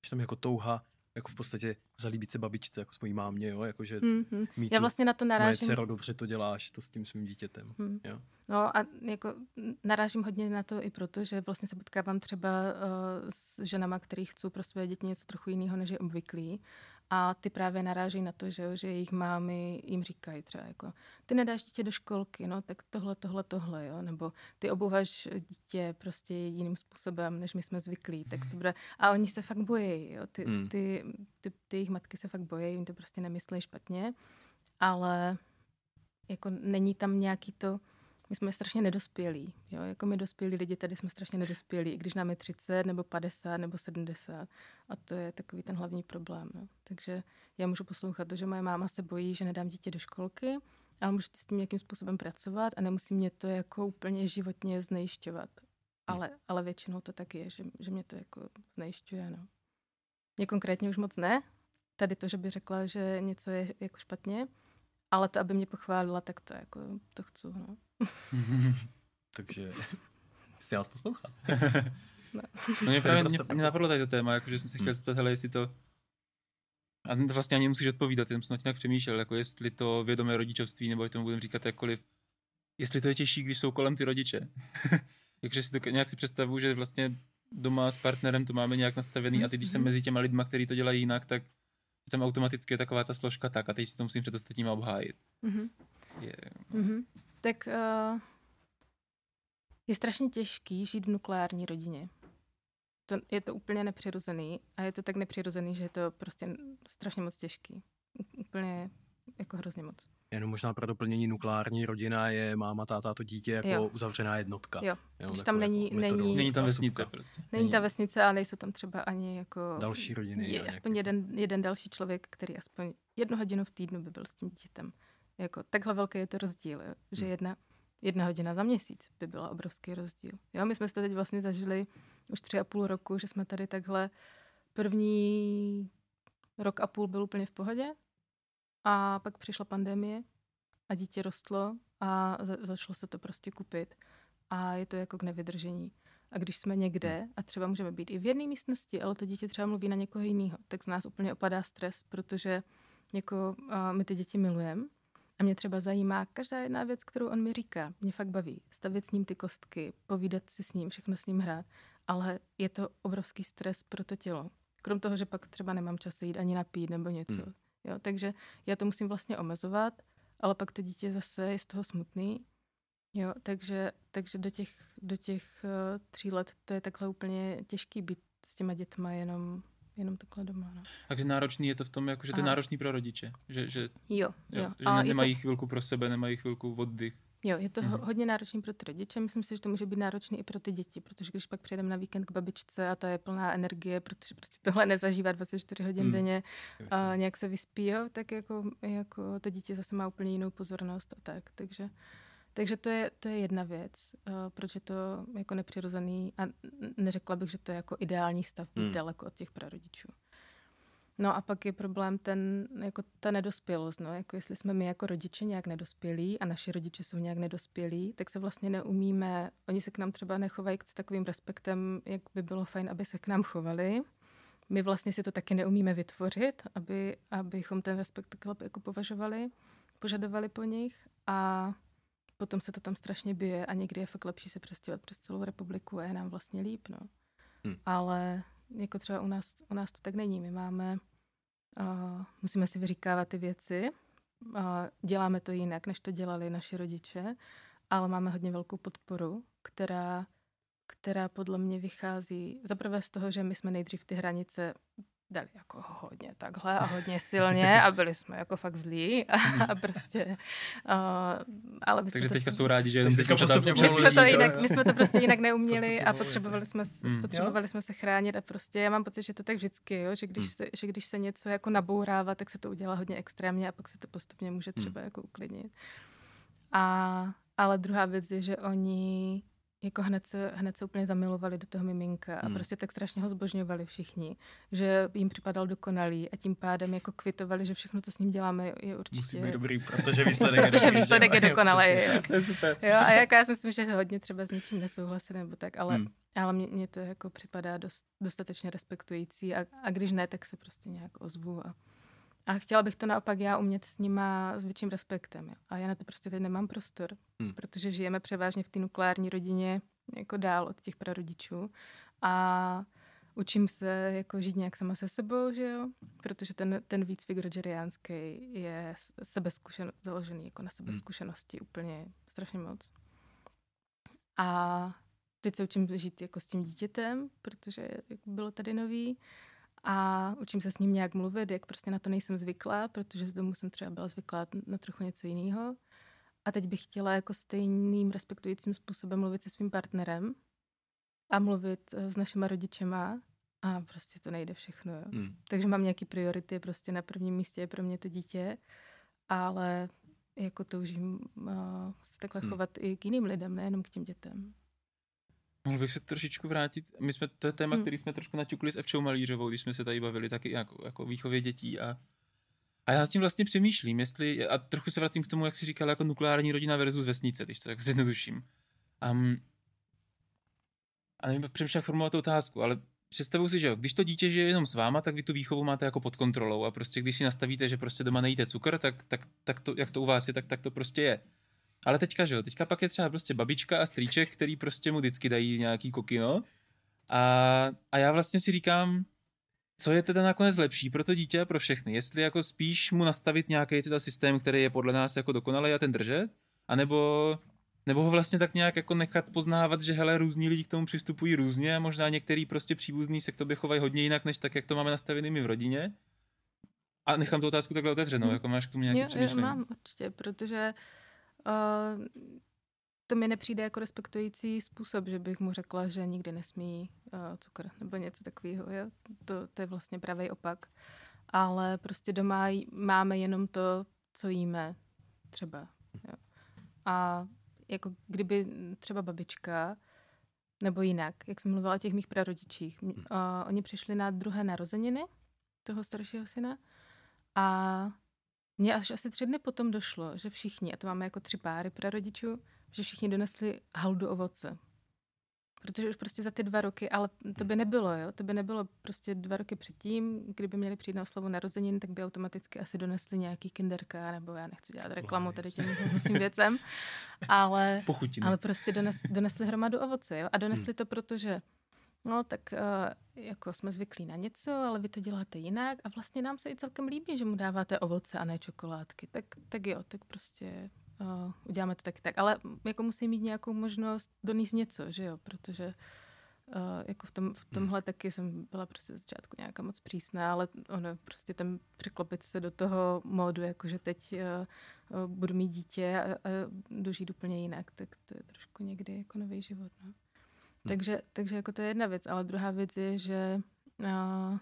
Že tam jako touha jako v podstatě zalíbit se babičce, jako svojí mámě, jo, jakože mm-hmm. Já vlastně na to narážím. Moje dcero, dobře to děláš, to s tím svým dítětem, mm. jo. No a jako narážím hodně na to i proto, že vlastně se potkávám třeba uh, s ženama, který chcou pro své děti něco trochu jiného, než je obvyklý. A ty právě narážejí na to, že, že jejich mámy jim říkají třeba jako, ty nedáš dítě do školky, no tak tohle, tohle, tohle, jo, nebo ty obuváš dítě prostě jiným způsobem, než my jsme zvyklí, tak to bude, a oni se fakt bojí, jo, ty, hmm. ty, ty, ty jejich matky se fakt bojí, jim to prostě nemyslí špatně, ale jako není tam nějaký to, my jsme strašně nedospělí. Jo? Jako my dospělí lidi tady jsme strašně nedospělí, i když nám je 30 nebo 50 nebo 70. A to je takový ten hlavní problém. No. Takže já můžu poslouchat to, že moje máma se bojí, že nedám dítě do školky, ale můžu s tím nějakým způsobem pracovat a nemusí mě to jako úplně životně znejišťovat. Ale, ale většinou to tak je, že, že mě to jako znejišťuje. No. Mě konkrétně už moc ne. Tady to, že by řekla, že něco je jako špatně, ale to, aby mě pochválila, tak to jako, to chci, no. (laughs) Takže jsi nás poslouchat. (laughs) no. no mě právě mě, mě napadlo tady to téma, jakože jsem si chtěl hmm. zeptat, hele, jestli to a to vlastně ani nemusíš odpovídat, jenom jsem nějak přemýšlel, jako jestli to vědomé rodičovství, nebo tomu budeme říkat jakkoliv, jestli to je těžší, když jsou kolem ty rodiče. (laughs) Takže si to nějak si představuju, že vlastně doma s partnerem to máme nějak nastavený a teď, když jsem mhm. mezi těma lidma, kteří to dělají jinak, tak tam automaticky je taková ta složka tak a teď si to musím před ostatníma obhájit. Mm-hmm. Je, mm-hmm. Tak uh, je strašně těžký žít v nukleární rodině. To, je to úplně nepřirozený a je to tak nepřirozený, že je to prostě strašně moc těžký. Úplně jako hrozně moc. Jenom možná pro doplnění nukleární rodina je máma, táta, to dítě jako jo. uzavřená jednotka. Jo, jo když tam není, jako není, není tam vesnice prostě. Není, není ta vesnice a nejsou tam třeba ani jako... Další rodiny. Je, aspoň jeden, jeden další člověk, který aspoň jednu hodinu v týdnu by byl s tím dítětem. Jako, takhle velký je to rozdíl, jo? že hmm. jedna, jedna hodina za měsíc by byla obrovský rozdíl. Jo, my jsme to teď vlastně zažili už tři a půl roku, že jsme tady takhle první rok a půl byl úplně v pohodě a pak přišla pandemie a dítě rostlo a za, začalo se to prostě kupit a je to jako k nevydržení. A když jsme někde hmm. a třeba můžeme být i v jedné místnosti, ale to dítě třeba mluví na někoho jiného, tak z nás úplně opadá stres, protože jako, uh, my ty děti milujeme a mě třeba zajímá každá jedna věc, kterou on mi říká. Mě fakt baví. Stavět s ním ty kostky, povídat si s ním, všechno s ním hrát. Ale je to obrovský stres pro to tělo. Krom toho, že pak třeba nemám čas jít ani napít nebo něco. Hmm. Jo, takže já to musím vlastně omezovat, ale pak to dítě zase je z toho smutný Jo, takže, takže do těch, do těch uh, tří let to je takhle úplně těžký být s těma dětma jenom jenom takhle doma. No. Takže náročný je to v tom, jako, že to je náročný pro rodiče. Že, že, jo, jo. jo že a nemají to... chvilku pro sebe, nemají chvilku oddych. Jo, je to mm-hmm. hodně náročný pro ty rodiče. Myslím si, že to může být náročný i pro ty děti, protože když pak přijedeme na víkend k babičce a ta je plná energie, protože prostě tohle nezažívá 24 hodin mm. denně a nějak se vyspí, jo, tak jako, jako to dítě zase má úplně jinou pozornost a tak. Takže, takže to je, to je jedna věc, uh, proč je to jako nepřirozený a neřekla bych, že to je jako ideální stav být mm. daleko od těch prarodičů. No a pak je problém ten, jako ta nedospělost, no, jako jestli jsme my jako rodiče nějak nedospělí a naši rodiče jsou nějak nedospělí, tak se vlastně neumíme, oni se k nám třeba nechovají s takovým respektem, jak by bylo fajn, aby se k nám chovali. My vlastně si to taky neumíme vytvořit, aby, abychom ten respekt takhle jako považovali, požadovali po nich a potom se to tam strašně bije a někdy je fakt lepší se přestěhovat přes celou republiku a je nám vlastně líp, no. Hmm. Ale jako třeba u nás, u nás to tak není. My máme Uh, musíme si vyříkávat ty věci. Uh, děláme to jinak, než to dělali naši rodiče, ale máme hodně velkou podporu, která, která podle mě vychází zaprvé z toho, že my jsme nejdřív ty hranice dali jako hodně takhle a hodně silně (laughs) a byli jsme jako fakt zlí a, hmm. a prostě, uh, ale Takže to, teďka jsou rádi, že jenom teďka postupně my jsme, to jinak, my jsme to prostě jinak neuměli a potřebovali jsme, hmm. potřebovali jsme se chránit a prostě já mám pocit, že to tak vždycky, jo, že, když hmm. se, že když se něco jako nabourává, tak se to udělá hodně extrémně a pak se to postupně může třeba hmm. jako uklidnit. A, ale druhá věc je, že oni jako hned se, hned se úplně zamilovali do toho miminka a hmm. prostě tak strašně ho zbožňovali všichni, že jim připadal dokonalý a tím pádem jako kvitovali, že všechno, co s ním děláme, je určitě... Musí být dobrý, protože výsledek je (laughs) Protože výsledek je dokonalý, jo. To je super. Jo, a jako já si myslím, že hodně třeba s něčím nesouhlasí nebo tak, ale, hmm. ale mně, mně to jako připadá dost, dostatečně respektující a, a když ne, tak se prostě nějak ozvu a a chtěla bych to naopak já umět s nima s větším respektem. Jo. A já na to prostě teď nemám prostor, hmm. protože žijeme převážně v té nukleární rodině jako dál od těch prarodičů. A učím se jako žít nějak sama se sebou, že jo? Protože ten, ten výcvik rogeriánský je sebezkušen, založený jako na hmm. sebezkušenosti hmm. úplně strašně moc. A teď se učím žít jako s tím dítětem, protože bylo tady nový a učím se s ním nějak mluvit, jak prostě na to nejsem zvyklá, protože z domu jsem třeba byla zvyklá na trochu něco jiného. A teď bych chtěla jako stejným respektujícím způsobem mluvit se svým partnerem a mluvit eh, s našima rodičema a prostě to nejde všechno. Jo. Hmm. Takže mám nějaké priority, prostě na prvním místě je pro mě to dítě, ale jako toužím uh, se takhle hmm. chovat i k jiným lidem, nejenom k těm dětem. Mohl bych se trošičku vrátit, my jsme, to je téma, hmm. který jsme trošku naťukli s Evčou Malířovou, když jsme se tady bavili taky jako, jako výchově dětí a, a já nad tím vlastně přemýšlím, jestli, a trochu se vracím k tomu, jak si říkal, jako nukleární rodina versus vesnice, když to tak (laughs) zjednoduším. Um, a nevím, přemýšlím, jak formulovat tu otázku, ale představuji si, že jo, když to dítě žije jenom s váma, tak vy tu výchovu máte jako pod kontrolou a prostě když si nastavíte, že prostě doma nejíte cukr, tak, tak, tak to, jak to u vás je, tak, tak to prostě je. Ale teďka, že jo, teďka pak je třeba prostě babička a strýček, který prostě mu vždycky dají nějaký kokino. A, a já vlastně si říkám, co je teda nakonec lepší pro to dítě a pro všechny. Jestli jako spíš mu nastavit nějaký teda systém, který je podle nás jako dokonalý a ten držet, anebo nebo ho vlastně tak nějak jako nechat poznávat, že hele, různí lidi k tomu přistupují různě a možná některý prostě příbuzní se k tobě chovají hodně jinak, než tak, jak to máme nastavený my v rodině. A nechám tu otázku takhle otevřenou, hmm. jako máš k tomu nějaký přemýšlení? mám určitě, protože Uh, to mi nepřijde jako respektující způsob, že bych mu řekla, že nikdy nesmí uh, cukr nebo něco takového. Jo? To, to je vlastně pravý opak. Ale prostě doma máme jenom to, co jíme třeba. Jo? A jako kdyby třeba babička, nebo jinak, jak jsem mluvila o těch mých prarodičích, uh, oni přišli na druhé narozeniny toho staršího syna a mně až asi tři dny potom došlo, že všichni, a to máme jako tři páry prarodičů, že všichni donesli haldu ovoce. Protože už prostě za ty dva roky, ale to by nebylo, jo? To by nebylo prostě dva roky předtím, kdyby měli přijít na oslavu narozenin, tak by automaticky asi donesli nějaký kinderka, nebo já nechci dělat reklamu tady těm různým věcem, ale, (laughs) ale prostě dones, donesli hromadu ovoce, jo? A donesli hmm. to, protože No, tak uh, jako jsme zvyklí na něco, ale vy to děláte jinak a vlastně nám se i celkem líbí, že mu dáváte ovoce a ne čokoládky. Tak, tak jo, tak prostě uh, uděláme to taky tak. Ale jako musí mít nějakou možnost donést něco, že jo, protože Uh, jako v, tom, v tomhle hmm. taky jsem byla prostě začátku nějaká moc přísná, ale ono prostě tam překlopit se do toho módu, jakože teď uh, uh, budu mít dítě a, a dožít úplně jinak, tak to je trošku někdy jako nový život. No. Hmm. Takže, takže jako to je jedna věc, ale druhá věc je, že uh,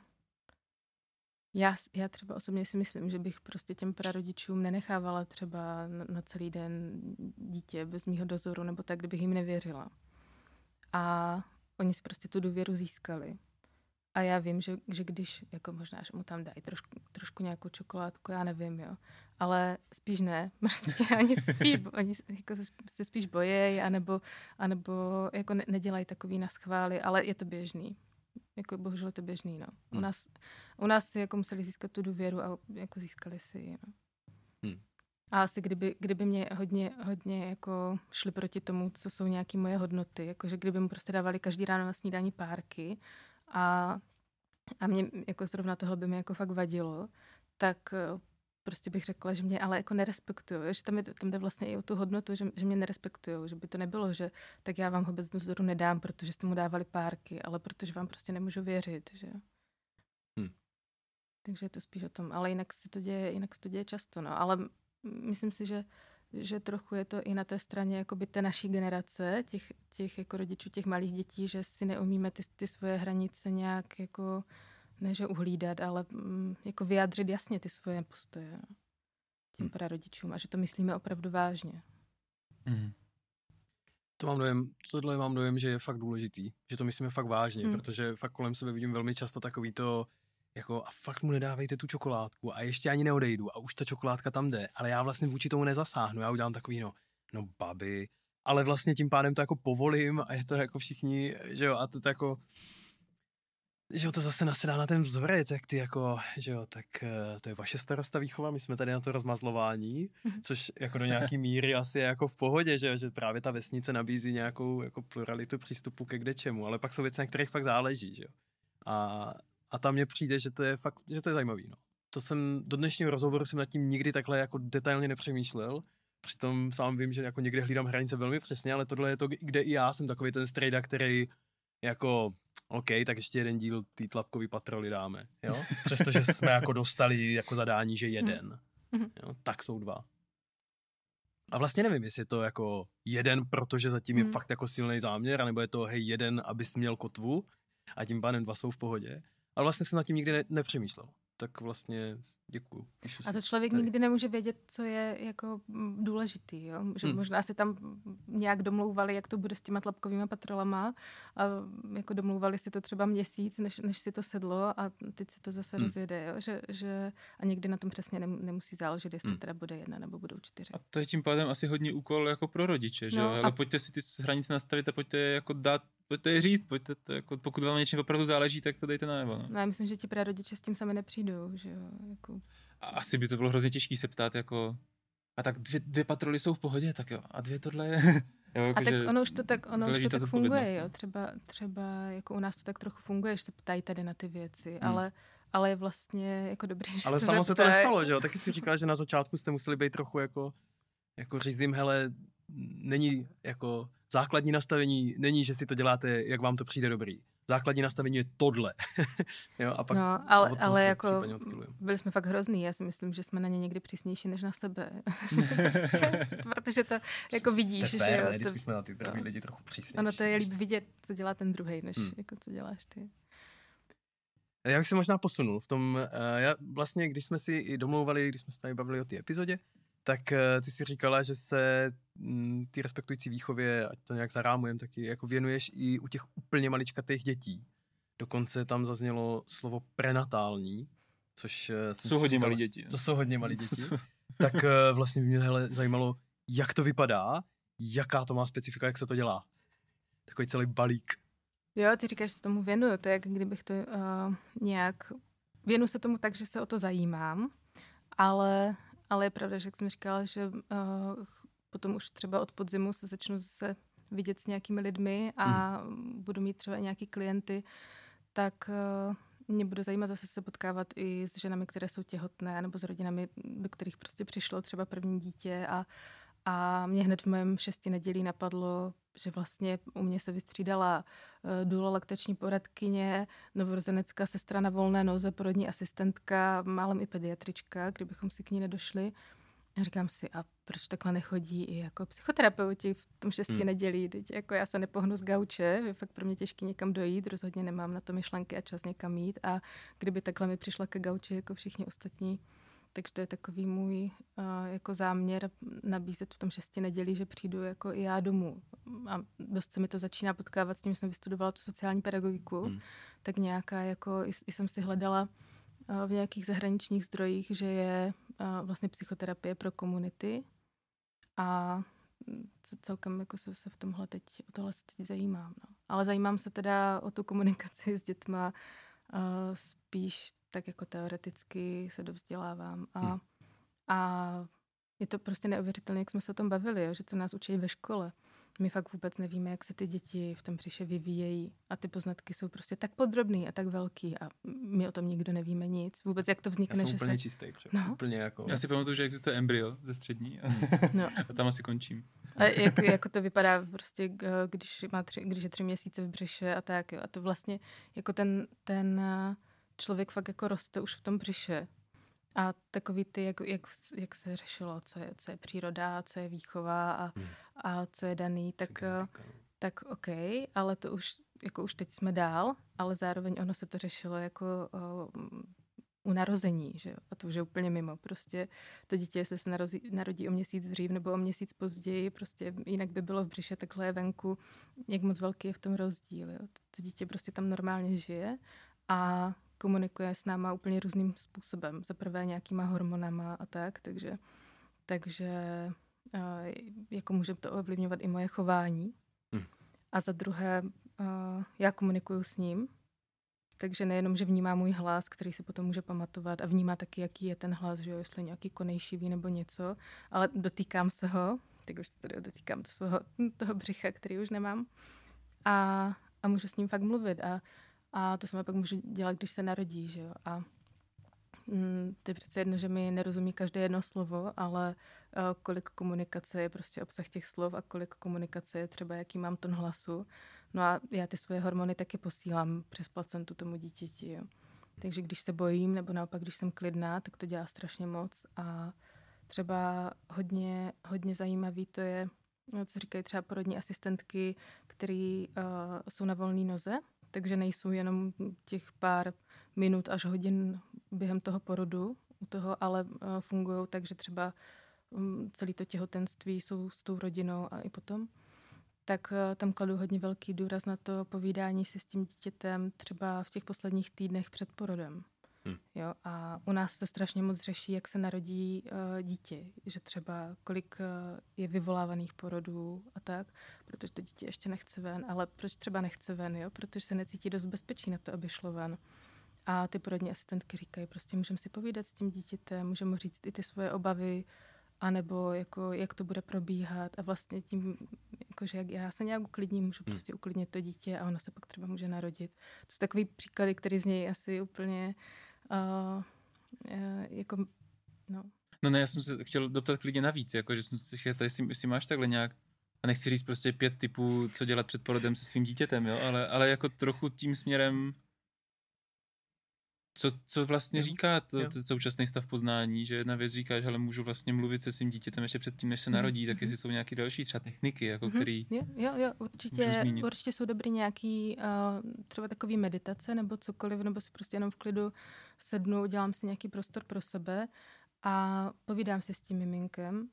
já, já třeba osobně si myslím, že bych prostě těm prarodičům nenechávala třeba na, na celý den dítě bez mýho dozoru nebo tak, kdybych jim nevěřila. A oni si prostě tu důvěru získali. A já vím, že, že když, jako možná, že mu tam dají trošku, trošku nějakou čokoládku, já nevím, jo. Ale spíš ne, (laughs) prostě oni se spíš, oni jako se spíš bojejí, anebo, anebo jako ne, nedělají takový naschvály, ale je to běžný. Jako bohužel je to běžný, no. U hmm. nás, u nás si jako museli získat tu důvěru a jako získali si ji, no. Hmm. A asi kdyby, kdyby mě hodně, hodně jako šli proti tomu, co jsou nějaké moje hodnoty, jakože kdyby mu prostě dávali každý ráno na snídání párky a, a mě jako zrovna tohle by mi jako fakt vadilo, tak eh, prostě bych řekla, že mě ale jako nerespektují, že tam, je, tam jde vlastně i o tu hodnotu, že, že mě nerespektují, že by to nebylo, že tak já vám ho bez dozoru nedám, protože jste mu dávali párky, ale protože vám prostě nemůžu věřit, že hmm. Takže je to spíš o tom, ale jinak se to děje, jinak se to děje často, no, ale myslím si, že že trochu je to i na té straně jakoby té naší generace, těch, těch jako rodičů, těch malých dětí, že si neumíme ty, ty svoje hranice nějak jako ne že uhlídat, ale mm, jako vyjádřit jasně ty svoje postoje těm hmm. prarodičům a že to myslíme opravdu vážně. Hmm. To mám dojem, tohle mám dojem, že je fakt důležitý, že to myslíme fakt vážně, hmm. protože fakt kolem sebe vidím velmi často takový to, jako a fakt mu nedávejte tu čokoládku a ještě ani neodejdu a už ta čokoládka tam jde, ale já vlastně vůči tomu nezasáhnu, já udělám takový no, no babi, ale vlastně tím pádem to jako povolím a je to jako všichni, že jo, a to, to jako, že jo, to zase nasedá na ten vzorec, jak ty jako, že jo, tak uh, to je vaše starosta výchova, my jsme tady na to rozmazlování, mhm. což jako do nějaký míry asi je jako v pohodě, že jo, že právě ta vesnice nabízí nějakou jako pluralitu přístupu ke kde čemu, ale pak jsou věci, na kterých fakt záleží, že jo. A, a tam mně přijde, že to je fakt, že to je zajímavý, no. To jsem, do dnešního rozhovoru jsem nad tím nikdy takhle jako detailně nepřemýšlel, Přitom sám vím, že jako někde hlídám hranice velmi přesně, ale tohle je to, kde i já jsem takový ten strejda, který jako OK, tak ještě jeden díl té tlapkový patroly dáme, jo? (laughs) Přestože jsme jako dostali jako zadání, že jeden, mm-hmm. jo? tak jsou dva. A vlastně nevím, jestli je to jako jeden, protože zatím je fakt jako silný záměr, anebo je to hej jeden, abys měl kotvu a tím pádem dva jsou v pohodě. Ale vlastně jsem nad tím nikdy ne- nepřemýšlel. Tak vlastně děkuju. A to člověk tady. nikdy nemůže vědět, co je jako mm, důležitý, jo? Že hmm. možná si tam nějak domlouvali, jak to bude s těma tlapkovými patrolama a jako domlouvali si to třeba měsíc, než, než si to sedlo a teď se to zase hmm. rozjede, jo? Že, že a někdy na tom přesně nemusí záležet, jestli hmm. teda bude jedna nebo budou čtyři. A to je tím pádem asi hodně úkol jako pro rodiče, že no, Ale a... pojďte si ty hranice nastavit a pojďte jako dát pojďte je říct, pojďte to, jako, pokud vám něčím opravdu záleží, tak to dejte najevo. No. no já myslím, že ti prarodiče s tím sami nepřijdou, že jo. Jako... A asi by to bylo hrozně těžké se ptát, jako, a tak dvě, dvě patroly jsou v pohodě, tak jo, a dvě tohle je... (laughs) jo, jako, a tak ono už to tak, ono už to tak funguje, jo. Třeba, třeba jako u nás to tak trochu funguje, že se ptají tady na ty věci, hmm. ale ale je vlastně jako dobrý, (laughs) že Ale se samo se to nestalo, že jo? Taky si říkala, že na začátku jste museli být trochu jako, jako řízím, hele, není jako základní nastavení není, že si to děláte, jak vám to přijde dobrý. Základní nastavení je tohle. (laughs) jo, a pak no, ale, ale jako byli jsme fakt hrozný. Já si myslím, že jsme na ně někdy přísnější než na sebe. (laughs) prostě, (laughs) protože to jako vidíš, to že... Jo, vždycky to, jsme na ty druhý no. lidi trochu přísnější. Ano, to je líp vidět, co dělá ten druhý, než hmm. jako co děláš ty. Já bych se možná posunul v tom, uh, já vlastně, když jsme si domlouvali, když jsme se tady bavili o té epizodě, tak uh, ty si říkala, že se mm, ty respektující výchově, ať to nějak zarámujem, taky jako věnuješ i u těch úplně maličkatých dětí. Dokonce tam zaznělo slovo prenatální, což uh, jsou hodně malí děti. To jsou hodně malí děti. (laughs) tak uh, vlastně mě hele, zajímalo, jak to vypadá, jaká to má specifika, jak se to dělá. Takový celý balík. Jo, ty říkáš, že se tomu věnuju. To je, jak kdybych to uh, nějak... Věnu se tomu tak, že se o to zajímám, ale ale je pravda, že jak jsem říkala, že uh, potom už třeba od podzimu se začnu zase vidět s nějakými lidmi a mm. budu mít třeba nějaký klienty, tak uh, mě bude zajímat zase se potkávat i s ženami, které jsou těhotné, nebo s rodinami, do kterých prostě přišlo třeba první dítě a, A mě hned v mém šesti nedělí napadlo, že vlastně u mě se vystřídala uh, důla laktační poradkyně, novorozenecká sestra na volné noze, porodní asistentka, málem i pediatrička, kdybychom si k ní nedošli. A říkám si, a proč takhle nechodí i jako psychoterapeuti v tom šesti hmm. nedělí? Teď jako já se nepohnu z gauče, je fakt pro mě těžké někam dojít, rozhodně nemám na to myšlenky a čas někam jít a kdyby takhle mi přišla ke gauči jako všichni ostatní, takže to je takový můj uh, jako záměr nabízet v tom šesti nedělí, že přijdu jako i já domů. A dost se mi to začíná potkávat s tím, že jsem vystudovala tu sociální pedagogiku, hmm. tak nějaká jako, i, i jsem si hledala uh, v nějakých zahraničních zdrojích, že je uh, vlastně psychoterapie pro komunity a celkem jako se, se v tomhle teď, o tohle se teď zajímám. No. Ale zajímám se teda o tu komunikaci s dětma uh, spíš tak jako teoreticky se dovzdělávám. A, hmm. a je to prostě neuvěřitelné, jak jsme se o tom bavili, jo, že to nás učí ve škole. My fakt vůbec nevíme, jak se ty děti v tom příše vyvíjejí a ty poznatky jsou prostě tak podrobný a tak velký a my o tom nikdo nevíme nic. Vůbec jak to vznikne, Já jsem že úplně se... čistý, no. úplně jako... Já si pamatuju, že existuje embryo ze střední a, no. a tam asi končím. A jak, jako to vypadá prostě, když, má tři, když je tři měsíce v břiše a tak, jo. A to vlastně jako ten, ten člověk fakt jako roste už v tom břiše. A takový ty, jak, jak, jak se řešilo, co je, co je příroda, co je výchova a, hmm. a co je daný, tak, eh, tak OK, ale to už, jako už teď jsme dál, ale zároveň ono se to řešilo jako o, u narození, že jo? A to už je úplně mimo. Prostě to dítě, jestli se narozí, narodí o měsíc dřív nebo o měsíc později, prostě jinak by bylo v břiše, takhle je venku, jak moc velký je v tom rozdíl. Jo? To dítě prostě tam normálně žije a komunikuje s náma úplně různým způsobem. Za prvé nějakýma hormonama a tak, takže, takže jako může to ovlivňovat i moje chování. Hmm. A za druhé, já komunikuju s ním, takže nejenom, že vnímá můj hlas, který si potom může pamatovat a vnímá taky, jaký je ten hlas, že jo, jestli nějaký konejšivý nebo něco, ale dotýkám se ho, tak už tady dotýkám to svého, toho břicha, který už nemám a, a můžu s ním fakt mluvit a a to sama pak můžu dělat, když se narodí, že jo. A mm, to je přece jedno, že mi nerozumí každé jedno slovo, ale uh, kolik komunikace je prostě obsah těch slov a kolik komunikace je třeba, jaký mám ton hlasu. No a já ty svoje hormony taky posílám přes placentu tomu dítěti, jo. Takže když se bojím, nebo naopak, když jsem klidná, tak to dělá strašně moc. A třeba hodně, hodně zajímavý to je, no, co říkají třeba porodní asistentky, které uh, jsou na volné noze, takže nejsou jenom těch pár minut až hodin během toho porodu u toho, ale eh, fungují tak, že třeba mm, celé to těhotenství jsou s tou rodinou a i potom. Tak eh, tam kladu hodně velký důraz na to povídání si s tím dítětem třeba v těch posledních týdnech před porodem. Hmm. Jo, a u nás se strašně moc řeší, jak se narodí uh, dítě, že třeba kolik uh, je vyvolávaných porodů a tak, protože to dítě ještě nechce ven, ale proč třeba nechce ven, jo? protože se necítí dost bezpečí na to, aby šlo ven. A ty porodní asistentky říkají, prostě můžeme si povídat s tím dítětem, můžeme mu říct i ty svoje obavy, anebo jako, jak to bude probíhat a vlastně tím, jakože jak já se nějak uklidním, můžu hmm. prostě uklidnit to dítě a ono se pak třeba může narodit. To jsou takový příklady, který z něj asi úplně uh, uh, jako, no. No ne, já jsem se chtěl doptat klidně navíc, jako, že jsem se chtěl jestli, jestli máš takhle nějak, a nechci říct prostě pět typů, co dělat před porodem se svým dítětem, jo, ale, ale jako trochu tím směrem, co, co vlastně jo. říká to, to současný stav poznání, že jedna věc říká, že ale můžu vlastně mluvit se svým dítětem ještě předtím, než se mhm, narodí, mm-hmm. tak jestli jsou nějaké další třeba techniky, jako mm-hmm. který jo, jo, jo, určitě, určitě jsou dobrý nějaký uh, třeba takový meditace nebo cokoliv, nebo si prostě jenom v klidu sednu, dělám si nějaký prostor pro sebe a povídám si s tím miminkem.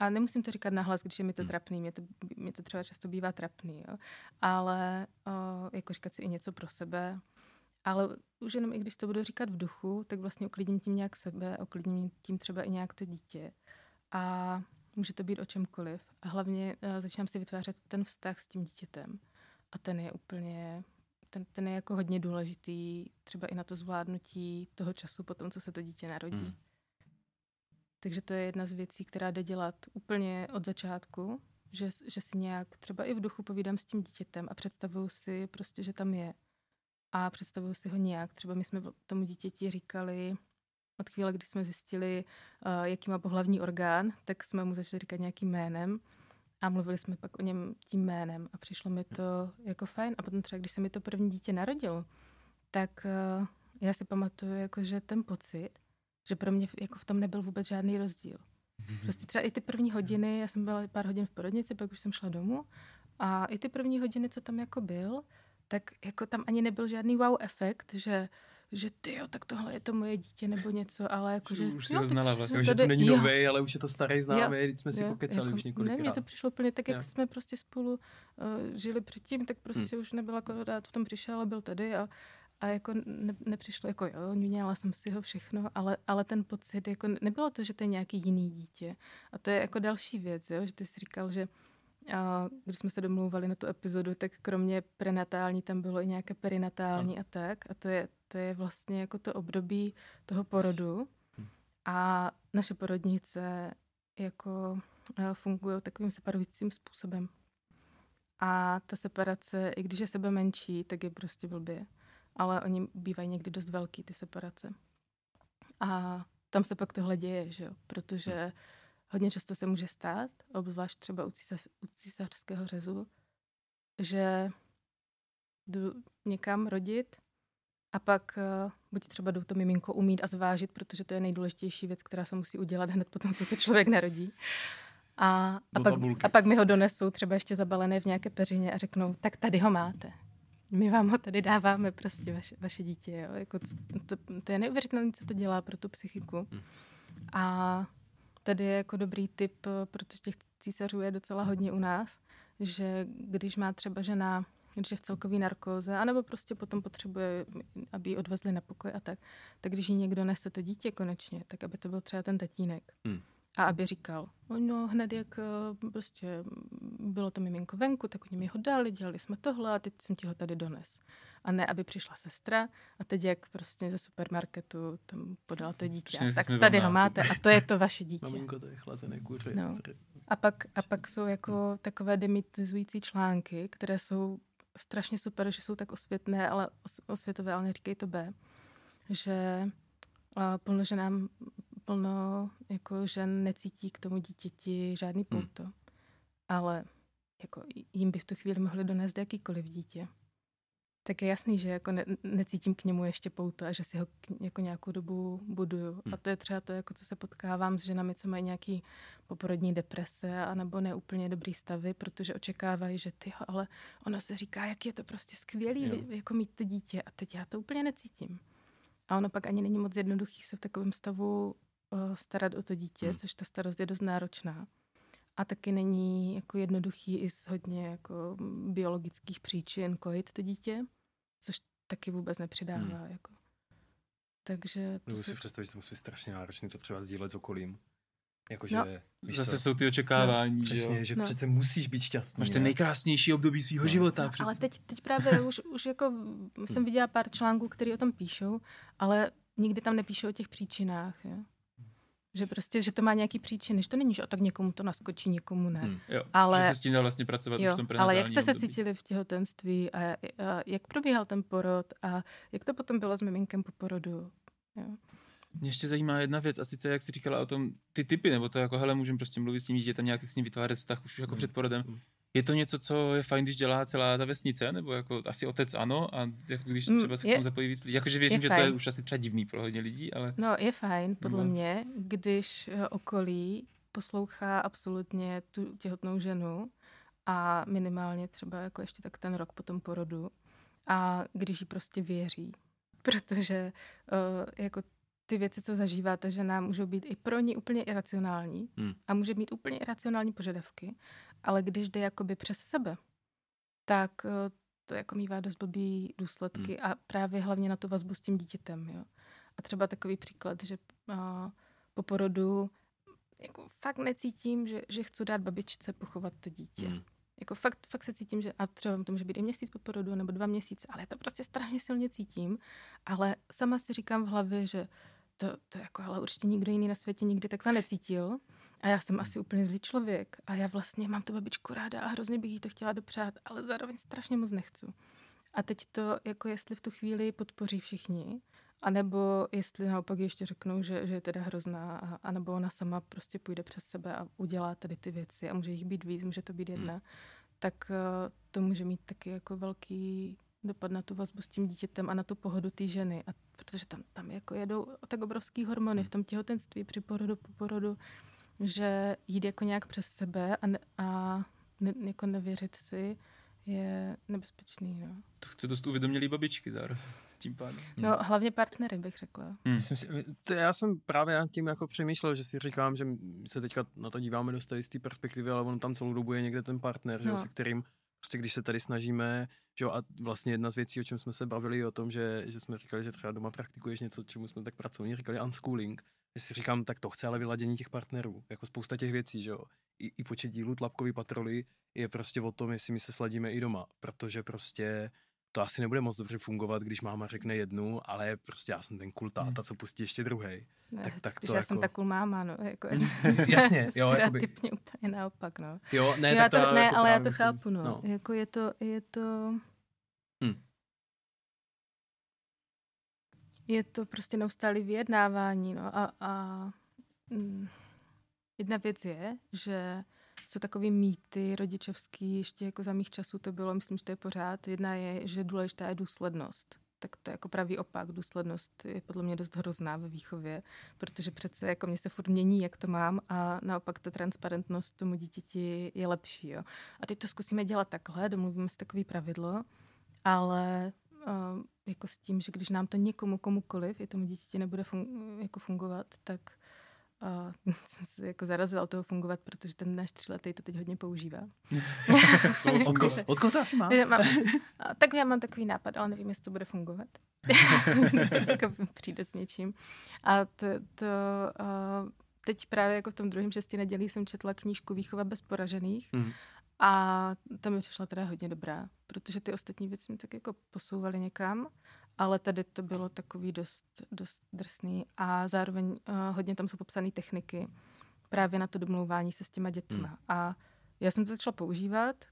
A nemusím to říkat nahlas, když je mi to hmm. trapný, mě to, mě to třeba často bývá trapný, jo. ale uh, jako říkat si i něco pro sebe, ale už jenom i když to budu říkat v duchu, tak vlastně uklidním tím nějak sebe, uklidním tím třeba i nějak to dítě. A může to být o čemkoliv. A hlavně uh, začínám si vytvářet ten vztah s tím dítětem. A ten je úplně, ten, ten je jako hodně důležitý, třeba i na to zvládnutí toho času po tom, co se to dítě narodí. Hmm. Takže to je jedna z věcí, která jde dělat úplně od začátku, že, že si nějak třeba i v duchu povídám s tím dítětem a představuju si prostě, že tam je a představuju si ho nějak. Třeba my jsme tomu dítěti říkali, Od chvíle, kdy jsme zjistili, uh, jaký má pohlavní orgán, tak jsme mu začali říkat nějakým jménem a mluvili jsme pak o něm tím jménem a přišlo mi to jako fajn. A potom třeba, když se mi to první dítě narodilo, tak uh, já si pamatuju, jako, že ten pocit, že pro mě jako v tom nebyl vůbec žádný rozdíl. Prostě třeba i ty první hodiny, já jsem byla pár hodin v porodnici, pak už jsem šla domů a i ty první hodiny, co tam jako byl, tak jako tam ani nebyl žádný wow efekt, že že ty jo, tak tohle je to moje dítě nebo něco, ale jako, že... Už jo, znala vlastně. Že to není jo. nový, ale už je to starý známý, teď jsme si jo, pokecali jako, už několikrát. Ne, mně to přišlo úplně tak, jak jo. jsme prostě spolu uh, žili předtím, tak prostě hmm. už nebyla akorát v tom přišel, ale byl tady a, a jako ne, nepřišlo, jako jo, měla jsem si ho všechno, ale, ale ten pocit, jako nebylo to, že to je nějaký jiný dítě. A to je jako další věc, jo, že ty jsi říkal, že a když jsme se domlouvali na tu epizodu, tak kromě prenatální tam bylo i nějaké perinatální a tak. A to je, to je vlastně jako to období toho porodu. Hm. A naše porodnice jako fungují takovým separujícím způsobem. A ta separace, i když je sebe menší, tak je prostě blbě. Ale oni bývají někdy dost velký, ty separace. A tam se pak tohle děje, že jo? Protože hm. Hodně často se může stát, obzvlášť třeba u, císař, u císařského řezu, že jdu někam rodit a pak uh, buď třeba jdou to miminko umít a zvážit, protože to je nejdůležitější věc, která se musí udělat hned potom, co se člověk narodí. A, a, pak, a pak mi ho donesou třeba ještě zabalené v nějaké peřině a řeknou, tak tady ho máte. My vám ho tady dáváme prostě vaše, vaše dítě. Jo. Jako to, to je neuvěřitelné, co to dělá pro tu psychiku. Hm. A tady je jako dobrý tip, eh, protože těch císařů je docela hodně u nás, že když má třeba žena když je v celkový narkóze, anebo prostě potom potřebuje, aby ji odvezli na pokoj a tak, tak když jí někdo nese to dítě konečně, tak aby to byl třeba ten tatínek. Hmm. A aby říkal, no hned jak eh, prostě bylo to miminko venku, tak oni mi ho dali, dělali jsme tohle a teď jsem ti ho tady dones. A ne, aby přišla sestra a teď jak prostě ze supermarketu tam podala to dítě. tak tady ho máte a to je to vaše dítě. Maminko, to je chlazené kuře. No. A pak, a pak jsou jako takové demitizující články, které jsou strašně super, že jsou tak osvětné, ale osvětové, ale neříkej to B, že plno ženám, plno jako žen necítí k tomu dítěti žádný hmm. pouto, hmm. ale jako jim by v tu chvíli mohli donést jakýkoliv dítě tak je jasný, že jako ne, necítím k němu ještě pouto a že si ho k, jako nějakou dobu buduju. Hmm. A to je třeba to, jako co se potkávám s ženami, co mají nějaký poporodní deprese a nebo neúplně dobrý stavy, protože očekávají, že ty, ale ono se říká, jak je to prostě skvělý, jo. jako mít to dítě a teď já to úplně necítím. A ono pak ani není moc jednoduchý se v takovém stavu starat o to dítě, hmm. což ta starost je dost náročná. A taky není jako jednoduchý i z hodně jako biologických příčin kojit to dítě což taky vůbec nepřidává. Hmm. Jako. Takže to si představit, že to musí být strašně náročné to třeba sdílet s okolím. Jakože, no. Zase to, jsou ty očekávání. No, přesně, jo? že no. přece musíš být šťastný. Máš ten nejkrásnější období svého no. života. No, ale teď, teď právě už, už jako jsem viděla pár článků, které o tom píšou, ale nikdy tam nepíšou o těch příčinách. Jo? Že prostě, že to má nějaký příčiny, že to není, že tak někomu to naskočí, někomu ne. Hmm, jo, ale, že se s tím dá vlastně pracovat jo, v tom Ale jak jste se období? cítili v těhotenství a, a jak probíhal ten porod a jak to potom bylo s miminkem po porodu? Jo. Mě ještě zajímá jedna věc, a sice jak jsi říkala o tom, ty typy, nebo to jako, hele, můžeme prostě mluvit s tím dítětem, nějak si s ním vytvářet vztah už jako hmm. před porodem. Hmm. Je to něco, co je fajn, když dělá celá ta vesnice, nebo jako asi otec ano, a jako když mm, třeba se je, k tomu zapojí víc lidí. Jakože věřím, že fajn. to je už asi třeba divný pro hodně lidí, ale... No, je fajn, podle no. mě, když eh, okolí poslouchá absolutně tu těhotnou ženu a minimálně třeba jako ještě tak ten rok po tom porodu a když jí prostě věří, (laughs) protože uh, jako ty věci, co zažívá ta žena, můžou být i pro ní úplně iracionální hmm. a může mít úplně iracionální požadavky, ale když jde jakoby přes sebe, tak eh, to jako mývá dost blbý důsledky hmm. a právě hlavně na tu vazbu s tím dítětem. Jo. A třeba takový příklad, že a, eh, po porodu jako fakt necítím, že, že chci dát babičce pochovat to dítě. Hmm. Jako fakt, fakt se cítím, že a třeba to může být i měsíc po porodu nebo dva měsíce, ale já to prostě strašně silně cítím. Ale sama si říkám v hlavě, že to, to jako, ale určitě nikdo jiný na světě nikdy takhle necítil. A já jsem hmm. asi úplně zlý člověk. A já vlastně mám tu babičku ráda a hrozně bych jí to chtěla dopřát, ale zároveň strašně moc nechci. A teď to, jako jestli v tu chvíli podpoří všichni, A nebo jestli naopak ještě řeknou, že, že je teda hrozná, a, a nebo ona sama prostě půjde přes sebe a udělá tady ty věci a může jich být víc, může to být jedna, hmm. tak uh, to může mít taky jako velký dopad na tu vazbu s tím dítětem a na tu pohodu té ženy. A protože tam, tam jako jedou tak obrovský hormony v tom těhotenství, při porodu, po porodu, že jít jako nějak přes sebe a, ne, a ne, jako nevěřit si je nebezpečný. No. To chce dost uvědomělý babičky zároveň tím pádem. No, hlavně partnery bych řekla. Hmm. Myslím si, to já jsem právě nad tím jako přemýšlel, že si říkám, že se teďka na to díváme dost z té perspektivy, ale on tam celou dobu je někde ten partner, no. že, se kterým prostě když se tady snažíme, že jo, a vlastně jedna z věcí, o čem jsme se bavili, o tom, že, že jsme říkali, že třeba doma praktikuješ něco, čemu jsme tak pracovně říkali unschooling, že si říkám, tak to chce ale vyladění těch partnerů, jako spousta těch věcí, že jo. I, i počet dílů tlapkový patroly je prostě o tom, jestli my se sladíme i doma, protože prostě to asi nebude moc dobře fungovat, když máma řekne jednu, ale prostě já jsem ten cool táta, hmm. co pustí ještě druhý. tak, tak to já jako... jsem ta cool máma, no. Jako, (laughs) (laughs) Jasně, jo. Jakoby... Typně úplně naopak, no. Jo, ne, jo, tak to, to, ne, jako ale já to chápu, no. no. Jako je to, je to... Hmm. Je to prostě neustálý vyjednávání, no. A, a mm, jedna věc je, že jsou takový mýty rodičovský, ještě jako za mých časů to bylo, myslím, že to je pořád. Jedna je, že důležitá je důslednost. Tak to je jako pravý opak. Důslednost je podle mě dost hrozná ve výchově, protože přece jako mě se furt mění, jak to mám a naopak ta transparentnost tomu dítěti je lepší. Jo. A teď to zkusíme dělat takhle, domluvíme si takový pravidlo, ale uh, jako s tím, že když nám to někomu, komukoliv, i tomu dítěti nebude fun- jako fungovat, tak a (laughs) jsem se jako zarazila od toho fungovat, protože ten náš třiletý to teď hodně používá. (laughs) (laughs) od, ko, od koho to asi má? mám, tak já mám takový nápad, ale nevím, jestli to bude fungovat. jako přijde s něčím. A to, to a teď právě jako v tom druhém šesti nedělí jsem četla knížku Výchova bez poražených mm. A ta mi přišla teda hodně dobrá, protože ty ostatní věci mi tak jako posouvaly někam ale tady to bylo takový dost, dost drsný a zároveň uh, hodně tam jsou popsané techniky právě na to domlouvání se s těma dětma. Hmm. A já jsem to začala používat,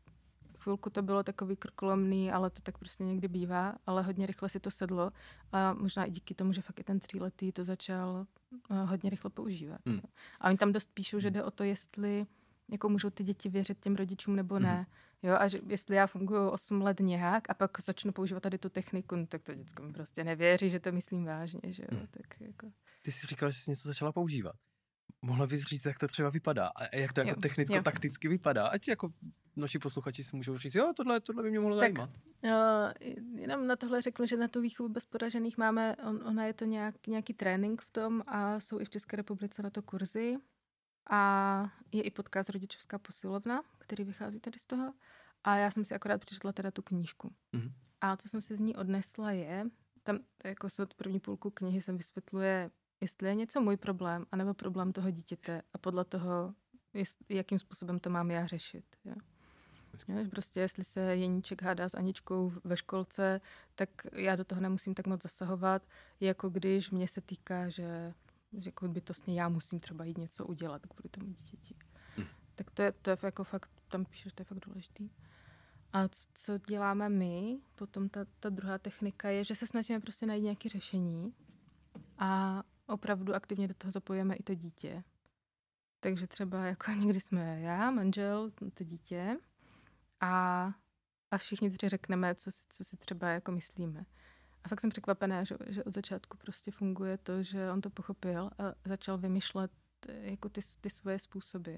chvilku to bylo takový krkolomný, ale to tak prostě někdy bývá, ale hodně rychle si to sedlo a možná i díky tomu, že fakt i ten tříletý to začal uh, hodně rychle používat. Hmm. A oni tam dost píšou, že jde o to, jestli jako můžou ty děti věřit těm rodičům nebo ne. Hmm. Jo, a že jestli já funguji 8 let nějak a pak začnu používat tady tu techniku, no, tak to děcko mi prostě nevěří, že to myslím vážně, že jo, hmm. tak jako... Ty jsi říkal, že jsi něco začala používat. Mohla bys říct, jak to třeba vypadá a jak to jako technicko-takticky vypadá? Ať jako naši posluchači si můžou říct, jo, tohle, tohle by mě mohlo tak, zajímat. Uh, jenom na tohle řeknu, že na tu výchovu bez poražených máme, on, ona je to nějak, nějaký trénink v tom a jsou i v České republice na to kurzy. A je i podcast Rodičovská posilovna, který vychází tady z toho. A já jsem si akorát přečetla teda tu knížku. Mm-hmm. A co jsem si z ní odnesla je, tam jako se od první půlku knihy se vysvětluje, jestli je něco můj problém, anebo problém toho dítěte a podle toho, jest, jakým způsobem to mám já řešit. Jo. Jo, prostě jestli se Jeníček hádá s Aničkou ve školce, tak já do toho nemusím tak moc zasahovat, jako když mě se týká, že jako bytostně já musím třeba jít něco udělat kvůli tomu dítěti. Hmm. Tak to je, to je jako fakt, tam píšeš, to je fakt důležitý. A co děláme my, potom ta, ta druhá technika je, že se snažíme prostě najít nějaké řešení a opravdu aktivně do toho zapojíme i to dítě. Takže třeba jako (laughs) někdy jsme já, manžel, to dítě a, a všichni tři řekneme, co, co si třeba jako myslíme. A fakt jsem překvapená, že, že od začátku prostě funguje to, že on to pochopil a začal vymýšlet eh, jako ty, ty svoje způsoby.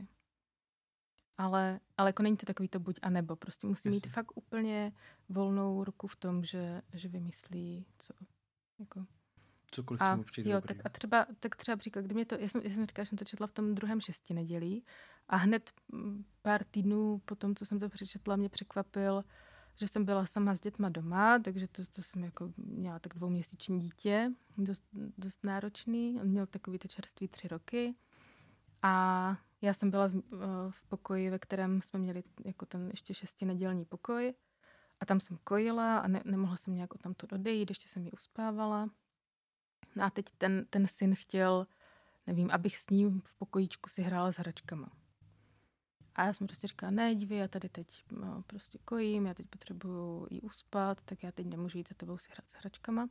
Ale, ale jako není to takový to buď a nebo. Prostě musí mít fakt úplně volnou ruku v tom, že, že vymyslí, co jako... Cokoliv, a, co mu přijde jo, tak a třeba, tak třeba příklad, kdy mě to, já jsem, já jsem říkala, že jsem to četla v tom druhém šesti nedělí a hned mm, pár týdnů po tom, co jsem to přečetla, mě překvapil že jsem byla sama s dětma doma, takže to, to jsem jako měla tak dvouměsíční dítě, dost, dost náročný. On měl takový to čerství tři roky. A já jsem byla v, eh, v pokoji, ve kterém jsme měli jako ten ještě šestinedělní pokoj. A tam jsem kojila a ne, nemohla jsem nějak tam to odejít, ještě jsem ji uspávala. No a teď ten, ten syn chtěl, nevím, abych s ním v pokojíčku si hrála s hračkama. A já jsem prostě říkala, ne, dívej, já tady teď no, prostě kojím, já teď potřebuju jí uspat, tak já teď nemůžu jít za tebou si hrát s hračkama.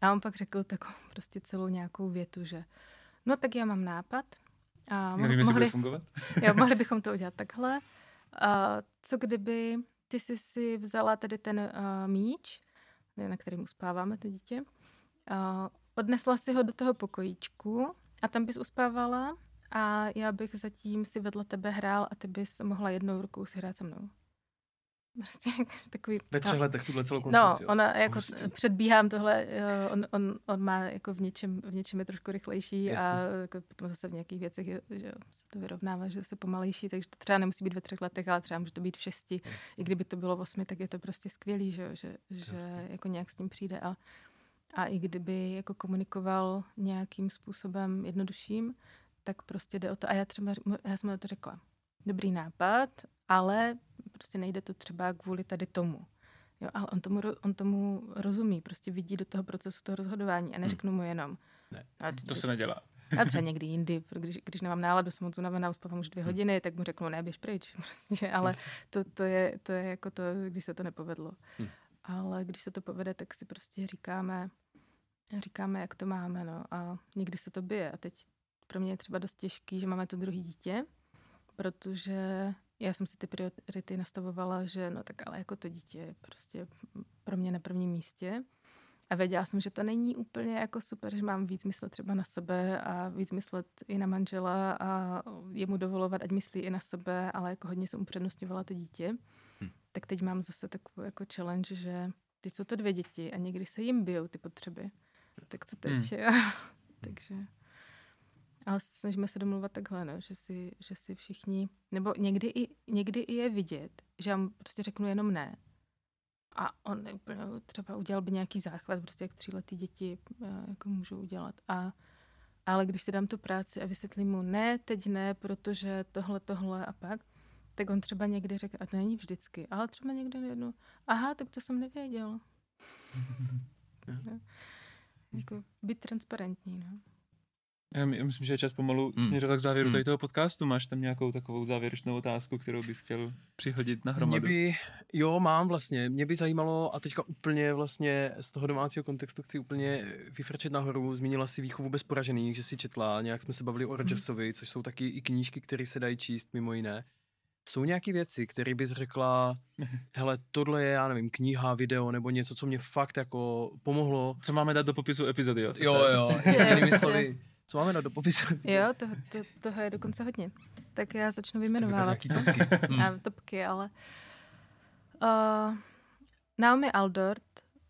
A on pak řekl takovou prostě celou nějakou větu, že no tak já mám nápad. A Nevím, mohli, bude fungovat. jo, (laughs) mohli bychom to udělat takhle. A co kdyby ty jsi si vzala tady ten uh, míč, na kterém uspáváme to dítě, uh, odnesla si ho do toho pokojíčku a tam bys uspávala a já bych zatím si vedle tebe hrál a ty bys mohla jednou rukou si hrát se mnou. Prostě (laughs) takový... Ve třech no. letech tuhle celou no, konstrukci. No, ona jako Hustý. předbíhám tohle, on, on, on má jako v něčem, v něčem je trošku rychlejší Jasně. a jako potom zase v nějakých věcech je, že se to vyrovnává, že se pomalejší, takže to třeba nemusí být ve třech letech, ale třeba může to být v šesti. Jasně. I kdyby to bylo v osmi, tak je to prostě skvělý, že, že, že jako nějak s tím přijde a, a i kdyby jako komunikoval nějakým způsobem jednodušším, tak prostě jde o to. A já třeba, já jsem to řekla, dobrý nápad, ale prostě nejde to třeba kvůli tady tomu. Jo, ale on tomu, on tomu rozumí, prostě vidí do toho procesu toho rozhodování a neřeknu hmm. mu jenom. Ne, a to se nedělá. (laughs) A třeba někdy jindy, když, když nemám náladu, jsem moc unavená, uspávám už dvě hmm. hodiny, tak mu řeknu, ne, běž pryč. (laughs) Prostě, ale to, to, je, to je jako to, když se to nepovedlo. Hmm. Ale když se to povede, tak si prostě říkáme, říkáme, jak to máme, no. A někdy se to bije. A teď pro mě je třeba dost těžký, že máme to druhý dítě, protože já jsem si ty priority nastavovala, že no tak ale jako to dítě je prostě pro mě na prvním místě. A věděla jsem, že to není úplně jako super, že mám víc myslet třeba na sebe a víc myslet i na manžela a jemu dovolovat, ať myslí i na sebe, ale jako hodně jsem upřednostňovala to dítě. Hm. Tak teď mám zase takovou jako challenge, že teď jsou to dvě děti a někdy se jim bijou ty potřeby. Tak co teď? Hm. (laughs) Takže... Ale snažíme se domluvat takhle, no, že, si, že si všichni, nebo někdy i, někdy i je vidět, že já prostě řeknu jenom ne. A on úplně třeba udělal by nějaký záchvat, prostě jak tříletý děti eh, jako můžou udělat. A, ale když si dám tu práci a vysvětlím mu ne, teď ne, protože tohle, tohle a pak, tak on třeba někdy řekne, a to není vždycky, ale třeba někdy jednou, aha, tak to jsem nevěděl. (laughs) no. Jako být transparentní, no. Já myslím, že je čas pomalu hmm. směřovat k závěru hmm. tady toho podcastu. Máš tam nějakou takovou závěrečnou otázku, kterou bys chtěl přihodit na hromadu? Mě by, jo, mám vlastně. Mě by zajímalo, a teďka úplně vlastně z toho domácího kontextu chci úplně vyfrčet nahoru. Zmínila si výchovu bez poražených, že si četla, nějak jsme se bavili o Rogersovi, hmm. což jsou taky i knížky, které se dají číst mimo jiné. Jsou nějaké věci, které bys řekla, (laughs) hele, tohle je, já nevím, kniha, video nebo něco, co mě fakt jako pomohlo. Co máme dát do popisu epizody? Jo, jo, jo. (laughs) jinými slovy, co máme na do popisu? Jo, to, to, toho je dokonce hodně. Tak já začnu vyjmenovávat. topky. (laughs) Já, topky, ale... Uh, Naomi Aldort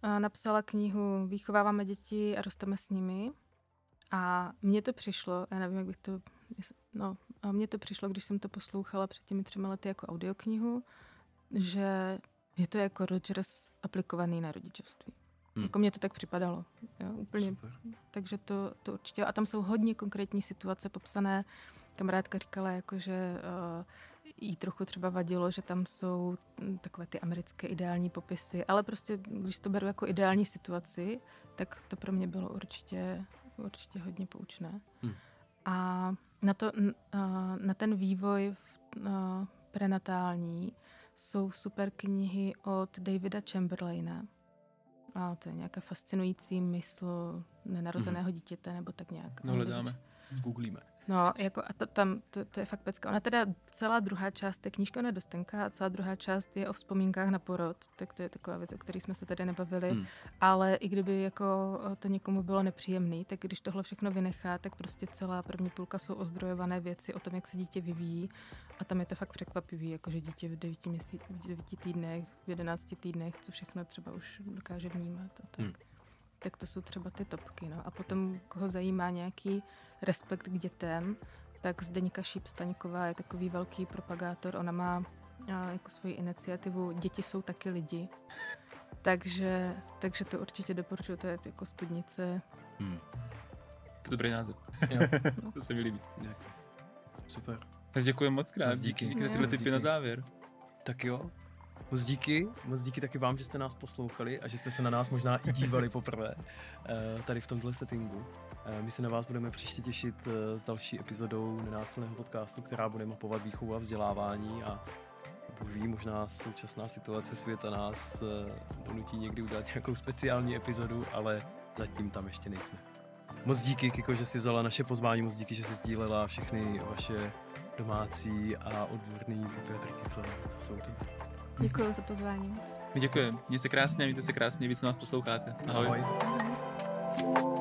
uh, napsala knihu Výchováváme děti a rosteme s nimi. A mně to přišlo, já nevím, jak bych to... No, a mně to přišlo, když jsem to poslouchala před těmi třemi lety jako audioknihu, že je to jako Rogers aplikovaný na rodičovství. Hmm. Jako mně to tak připadalo. Jo, úplně. Super. Takže to, to určitě. A tam jsou hodně konkrétní situace popsané. Kamarádka říkala, jako, že uh, jí trochu třeba vadilo, že tam jsou takové ty americké ideální popisy, ale prostě, když to beru jako ideální situaci, tak to pro mě bylo určitě, určitě hodně poučné. Hmm. A na, to, uh, na ten vývoj uh, prenatální jsou super knihy od Davida Chamberlaina, a to je nějaká fascinující mysl nenarozeného mm. dítěte, nebo tak nějak. No hledáme, googlíme. No, jako a to, tam, to, to je fakt pecka. Ona teda celá druhá část té knížka, ona je dostenka a celá druhá část je o vzpomínkách na porod, tak to je taková věc, o které jsme se tady nebavili. Hmm. Ale i kdyby jako to někomu bylo nepříjemný, tak když tohle všechno vynechá, tak prostě celá první půlka jsou ozdrojované věci o tom, jak se dítě vyvíjí a tam je to fakt překvapivý, jako že dítě v devíti, měsíc, v devíti týdnech, v jedenácti týdnech, co všechno třeba už dokáže vnímat a tak. Hmm tak to jsou třeba ty topky. No. A potom, koho zajímá nějaký respekt k dětem, tak Zdeňka Šíp-Staňková je takový velký propagátor. Ona má a, jako svoji iniciativu Děti jsou taky lidi. Takže, takže to určitě doporučuji, to je jako studnice. Hmm. To je dobrý název. Jo. (laughs) to se mi líbí. Super. Tak děkuji moc krát. Díky, díky za tyhle typy na závěr. Tak jo, Moc díky, moc díky taky vám, že jste nás poslouchali a že jste se na nás možná i dívali poprvé eh, tady v tomhle settingu. Eh, my se na vás budeme příště těšit eh, s další epizodou nenásilného podcastu, která bude mapovat výchovu a vzdělávání a Bůh ví, možná současná situace světa nás donutí někdy udělat nějakou speciální epizodu, ale zatím tam ještě nejsme. Moc díky, Kiko, že jsi vzala naše pozvání, moc díky, že jsi sdílela všechny vaše domácí a odborný Petrky, co, co jsou tu. Děkuji za pozvání. My děkujeme. Mějte se krásně, mějte se krásně, víc nás posloucháte. Ahoj. Ahoj.